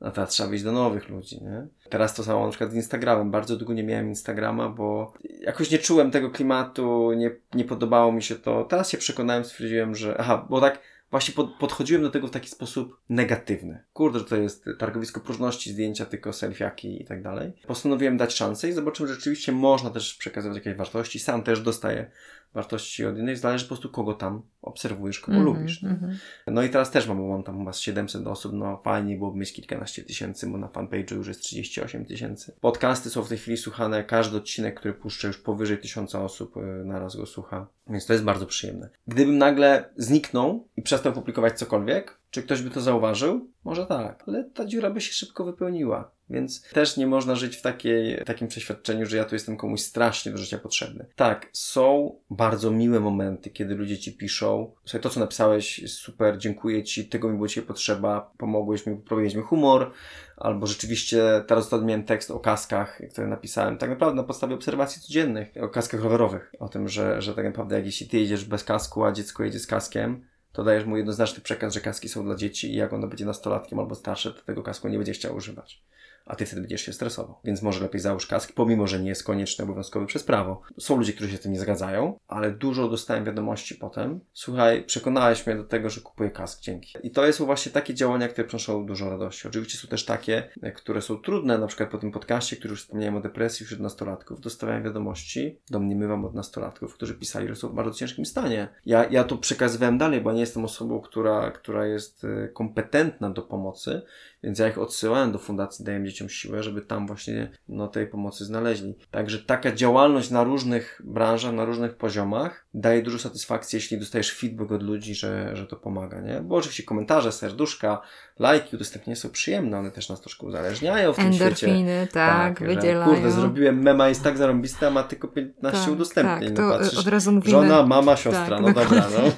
S2: a teraz trzeba wyjść do nowych ludzi, nie? Teraz to samo na przykład z Instagramem. Bardzo długo nie miałem Instagrama, bo jakoś nie czułem tego klimatu, nie, nie podobało mi się to. Teraz się przekonałem, stwierdziłem, że aha, bo tak właśnie pod, podchodziłem do tego w taki sposób negatywny. Kurde, że to jest targowisko próżności, zdjęcia tylko selfiaki i tak dalej. Postanowiłem dać szansę i zobaczyłem, że rzeczywiście można też przekazywać jakieś wartości. Sam też dostaję wartości od innych. Zależy po prostu kogo tam obserwujesz, kogo
S1: Mhm,
S2: lubisz. Nie?
S1: mhm.
S2: No i teraz też mam, mam tam chyba z 700 osób, no fajnie byłoby mieć kilkanaście tysięcy, bo na fanpage'u już jest 38 tysięcy. Podcasty są w tej chwili słuchane, każdy odcinek, który puszczę już powyżej tysiąca osób y, naraz go słucha, więc to jest bardzo przyjemne. Gdybym nagle zniknął przestał publikować cokolwiek, czy ktoś by to zauważył? Może tak, ale ta dziura by się szybko wypełniła. Więc też nie można żyć w takiej, takim przeświadczeniu, że ja tu jestem komuś strasznie do życia potrzebny. Tak, są bardzo miłe momenty, kiedy ludzie ci piszą, słuchaj, to co napisałeś super, dziękuję ci, tego mi było dzisiaj potrzeba, pomogłeś mi, poprawiłeś mi humor, albo rzeczywiście teraz ostatnio miałem tekst o kaskach, który napisałem tak naprawdę na podstawie obserwacji codziennych, o kaskach rowerowych, o tym, że, że tak naprawdę jak jeśli ty jedziesz bez kasku, a dziecko jedzie z kaskiem, to dajesz mu jednoznaczny przekaz, że kaski są dla dzieci i jak ono będzie nastolatkiem albo starsze, to tego kasku nie będzie chciał używać. A ty wtedy będziesz się stresował. Więc może lepiej załóż kask, pomimo, że nie jest konieczny, obowiązkowy przez prawo. Są ludzie, którzy się z tym nie zgadzają, ale dużo dostałem wiadomości potem. Słuchaj, przekonałeś mnie do tego, że kupuję kask, dzięki. I to są właśnie takie działania, które przynoszą dużo radości. Oczywiście są też takie, które są trudne, na przykład po tym podcaście, który już wspomniałem o depresji wśród nastolatków. Dostawałem wiadomości, domniemywam od nastolatków, którzy pisali, że są w bardzo ciężkim stanie. Ja, ja to przekazywałem dalej, bo nie jestem osobą, która, która jest e, kompetentna do pomocy, więc ja ich odsyłałem do Fundacji Dajem Dzieciom Siłę, żeby tam właśnie no, tej pomocy znaleźli. Także taka działalność na różnych branżach, na różnych poziomach daje dużo satysfakcji, jeśli dostajesz feedback od ludzi, że, że to pomaga, nie? Bo oczywiście komentarze, serduszka, lajki, udostępnienia są przyjemne, one też nas troszkę uzależniają w tym świecie.
S1: Endorfiny, tak,
S2: że,
S1: wydzielają.
S2: Kurde, zrobiłem mema, jest tak zarąbiste, a ma tylko 15
S1: Tak,
S2: udostępnień.
S1: tak,
S2: no,
S1: to
S2: patrzysz,
S1: od razu mówimy-
S2: Żona, mama, siostra,
S1: Tak,
S2: no dobra,
S1: dokładnie.
S2: no.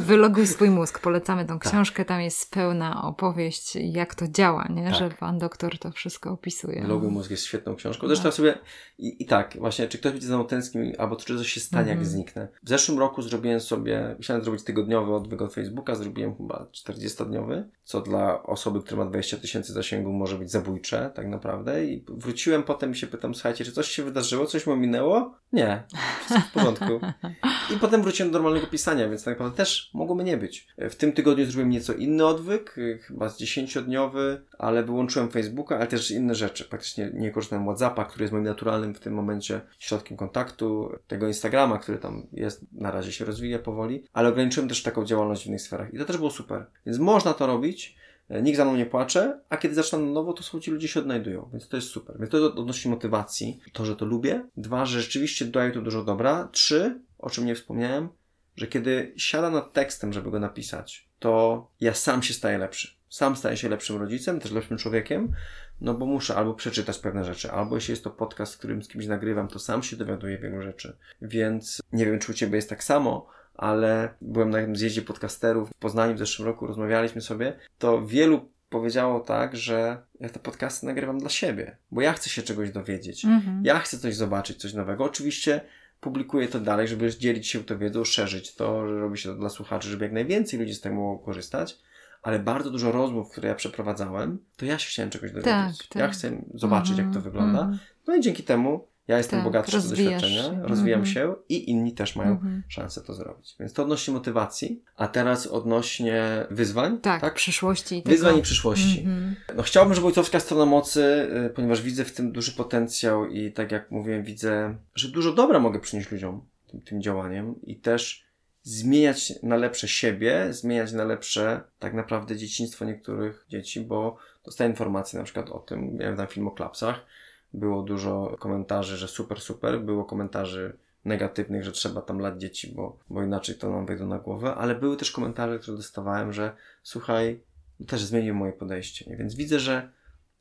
S1: Wyloguj swój mózg. Polecamy tą
S2: Tak.
S1: książkę. Tam jest pełna opowieść, jak to działa, nie?
S2: Tak.
S1: Że pan doktor to wszystko opisuje.
S2: Logo Mózg jest świetną książką. Zresztą ja sobie i, i tak, właśnie, czy ktoś będzie mną tęsknił, albo czy coś się stanie, jak
S1: Mhm.
S2: zniknę. W zeszłym roku zrobiłem sobie, chciałem zrobić tygodniowy odwyk od Facebooka, zrobiłem chyba 40-dniowy, co dla osoby, która ma 20 tysięcy zasięgu może być zabójcze, tak naprawdę. I wróciłem potem i się pytam, słuchajcie, czy coś się wydarzyło, coś mi minęło? Nie, wszystko w porządku. I potem wróciłem do normalnego pisania, więc tak naprawdę też mogłoby nie być. W tym tygodniu zrobiłem nieco inny odwyk, chyba z 10-dniowy, ale wyłączyłem Facebooka, ale też inne rzeczy. Praktycznie nie korzystałem WhatsAppa, który jest moim naturalnym w tym momencie środkiem kontaktu, tego Instagrama, który tam jest, na razie się rozwija powoli, ale ograniczyłem też taką działalność w innych sferach. I to też było super. Więc można to robić. e, Nikt za mną nie płacze, a kiedy zaczynam na nowo, to są ci ludzie się odnajdują, więc to jest super. Więc to odnosi motywacji, to, że to lubię. Dwa, że rzeczywiście daje to dużo dobra. Trzy, o czym nie wspomniałem, że kiedy siadam nad tekstem, żeby go napisać, to ja sam się staję lepszy. Sam staję się lepszym rodzicem, też lepszym człowiekiem, no bo muszę albo przeczytać pewne rzeczy, albo jeśli jest to podcast, w którym z kimś nagrywam, to sam się dowiaduję wielu rzeczy. Więc nie wiem, czy u Ciebie jest tak samo, ale byłem na jednym zjeździe podcasterów w Poznaniu w zeszłym roku, rozmawialiśmy sobie, to wielu powiedziało tak, że ja te podcasty nagrywam dla siebie, bo ja chcę się czegoś dowiedzieć.
S1: Mhm.
S2: Ja chcę coś zobaczyć, coś nowego. Oczywiście publikuję to dalej, żeby dzielić się tą wiedzą, szerzyć to, że robi się to dla słuchaczy, żeby jak najwięcej ludzi z tego mogło korzystać. Ale bardzo dużo rozmów, które ja przeprowadzałem, to ja się chciałem czegoś dowiedzieć.
S1: Tak, tak.
S2: Ja chcę zobaczyć, jak to
S1: Mhm,
S2: wygląda.
S1: mhm.
S2: No i dzięki temu ja jestem
S1: Tak,
S2: bogatszy z doświadczenia,
S1: się.
S2: rozwijam
S1: Mhm.
S2: się i inni też mają
S1: Mhm.
S2: szansę to zrobić. Więc to odnośnie motywacji, a teraz odnośnie wyzwań.
S1: Tak, przyszłości. i tego.
S2: Wyzwań i przyszłości.
S1: Mhm.
S2: No chciałbym, żeby ojcowska strona mocy, y, ponieważ widzę w tym duży potencjał i tak jak mówiłem, widzę, że dużo dobra mogę przynieść ludziom tym, tym działaniem i też zmieniać na lepsze siebie, zmieniać na lepsze tak naprawdę dzieciństwo niektórych dzieci, bo dostaję informacje na przykład o tym, miałem tam film o klapsach, było dużo komentarzy, że super, super, było komentarzy negatywnych, że trzeba tam lać dzieci, bo, bo inaczej to nam wejdą na głowę, ale były też komentarze, które dostawałem, że słuchaj, też zmienił moje podejście, więc widzę, że,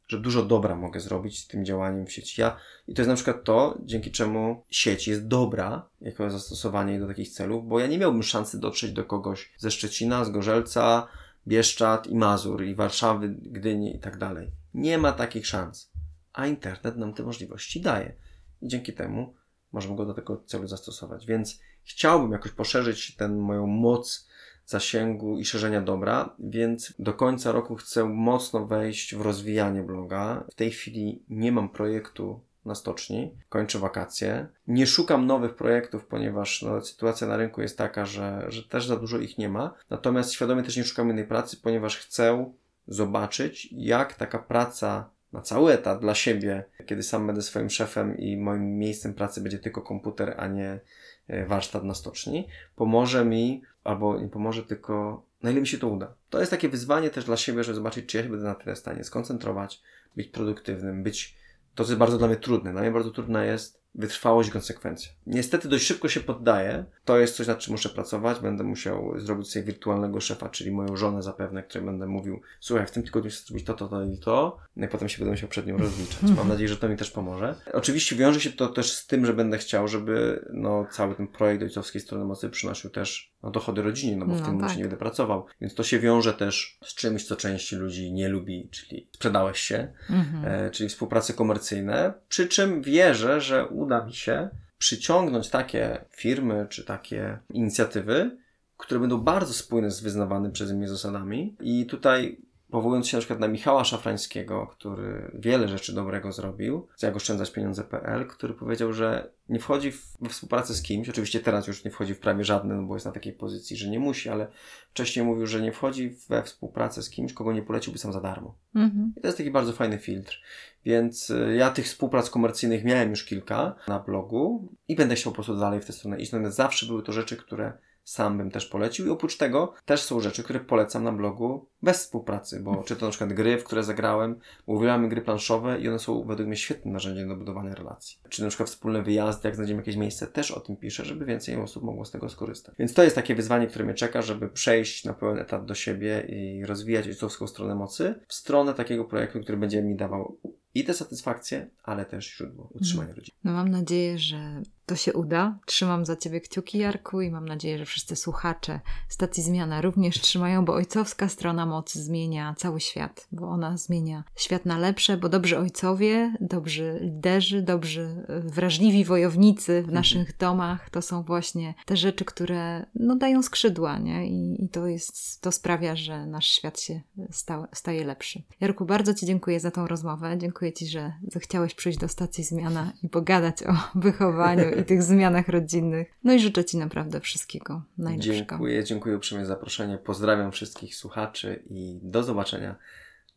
S2: że dużo dobra mogę zrobić z tym działaniem w sieci. Ja, I to jest na przykład to, dzięki czemu sieć jest dobra jako zastosowanie do takich celów, bo ja nie miałbym szansy dotrzeć do kogoś ze Szczecina, z Gorzelca, Bieszczad i Mazur, i Warszawy, Gdyni i tak dalej. Nie ma takich szans. a internet nam te możliwości daje. I dzięki temu możemy go do tego celu zastosować. Więc chciałbym jakoś poszerzyć tę moją moc zasięgu i szerzenia dobra, więc do końca roku chcę mocno wejść w rozwijanie bloga. W tej chwili nie mam projektu na stoczni, kończę wakacje. Nie szukam nowych projektów, ponieważ no, sytuacja na rynku jest taka, że, że też za dużo ich nie ma. Natomiast świadomie też nie szukam innej pracy, ponieważ chcę zobaczyć, jak taka praca na cały etat dla siebie, kiedy sam będę swoim szefem i moim miejscem pracy będzie tylko komputer, a nie e, warsztat na stoczni, pomoże mi, albo nie pomoże, tylko na ile mi się to uda. To jest takie wyzwanie też dla siebie, żeby zobaczyć, czy ja się będę na tyle w stanie skoncentrować, być produktywnym, być. To, co jest bardzo dla mnie trudne. Dla mnie bardzo trudna jest wytrwałość i konsekwencja. Niestety dość szybko się poddaję. To jest coś, nad czym muszę pracować. Będę musiał zrobić sobie wirtualnego szefa, czyli moją żonę zapewne, której będę mówił, słuchaj, w tym tygodniu chcę zrobić to, to, to i to. No i potem się będę musiał przed nią rozliczać. Mam nadzieję, że to mi też pomoże. Oczywiście wiąże się to też z tym, że będę chciał, żeby no, cały ten projekt ojcowskiej strony mocy przynosił też no, dochody rodzinie, no bo w no, tym tak. nie będę pracował. Więc to się wiąże też z czymś, co część ludzi nie lubi, czyli sprzedałeś się, mhm. e, czyli współprace komercyjne. Przy czym wierzę, że uda mi się przyciągnąć takie firmy czy takie inicjatywy, które będą bardzo spójne z wyznawanymi przez mnie zasadami. I tutaj powołując się na przykład na Michała Szafrańskiego, który wiele rzeczy dobrego zrobił, z jak oszczędzać pieniądze.pl, który powiedział, że nie wchodzi we współpracę z kimś, oczywiście teraz już nie wchodzi w prawie żadne, no bo jest na takiej pozycji, że nie musi, ale wcześniej mówił, że nie wchodzi we współpracę z kimś, kogo nie poleciłby sam za darmo. Mhm. I to jest taki bardzo fajny filtr. Więc y, ja tych współprac komercyjnych miałem już kilka na blogu i będę chciał po prostu dalej w tę stronę iść. Natomiast zawsze były to rzeczy, które sam bym też polecił. I oprócz tego też są rzeczy, które polecam na blogu bez współpracy, bo czy to na przykład gry, w które zagrałem, uwielbiam gry planszowe i one są według mnie świetnym narzędziem do budowania relacji. Czy na przykład wspólne wyjazdy, jak znajdziemy jakieś miejsce, też o tym piszę, żeby więcej osób mogło z tego skorzystać. Więc to jest takie wyzwanie, które mnie czeka, żeby przejść na pełen etap do siebie i rozwijać ojcowską stronę mocy w stronę takiego projektu, który będzie mi dawał i te satysfakcje, ale też źródło utrzymania mhm. rodziny.
S1: No mam nadzieję, że to się uda. Trzymam za Ciebie kciuki, Jarku, i mam nadzieję, że wszyscy słuchacze stacji Zmiana również trzymają, bo ojcowska strona mocy zmienia cały świat, bo ona zmienia świat na lepsze, bo dobrzy ojcowie, dobrzy liderzy, dobrzy e, wrażliwi wojownicy w naszych domach to są właśnie te rzeczy, które no, dają skrzydła, nie? I, I, to jest, to sprawia, że nasz świat się sta, staje lepszy. Jarku, bardzo Ci dziękuję za tą rozmowę. Dziękuję Ci, że zechciałeś przyjść do stacji Zmiana i pogadać o wychowaniu i tych zmianach rodzinnych. No i życzę Ci naprawdę wszystkiego najlepszego.
S2: Dziękuję, dziękuję uprzejmie za zaproszenie. Pozdrawiam wszystkich słuchaczy i do zobaczenia,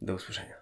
S2: do usłyszenia.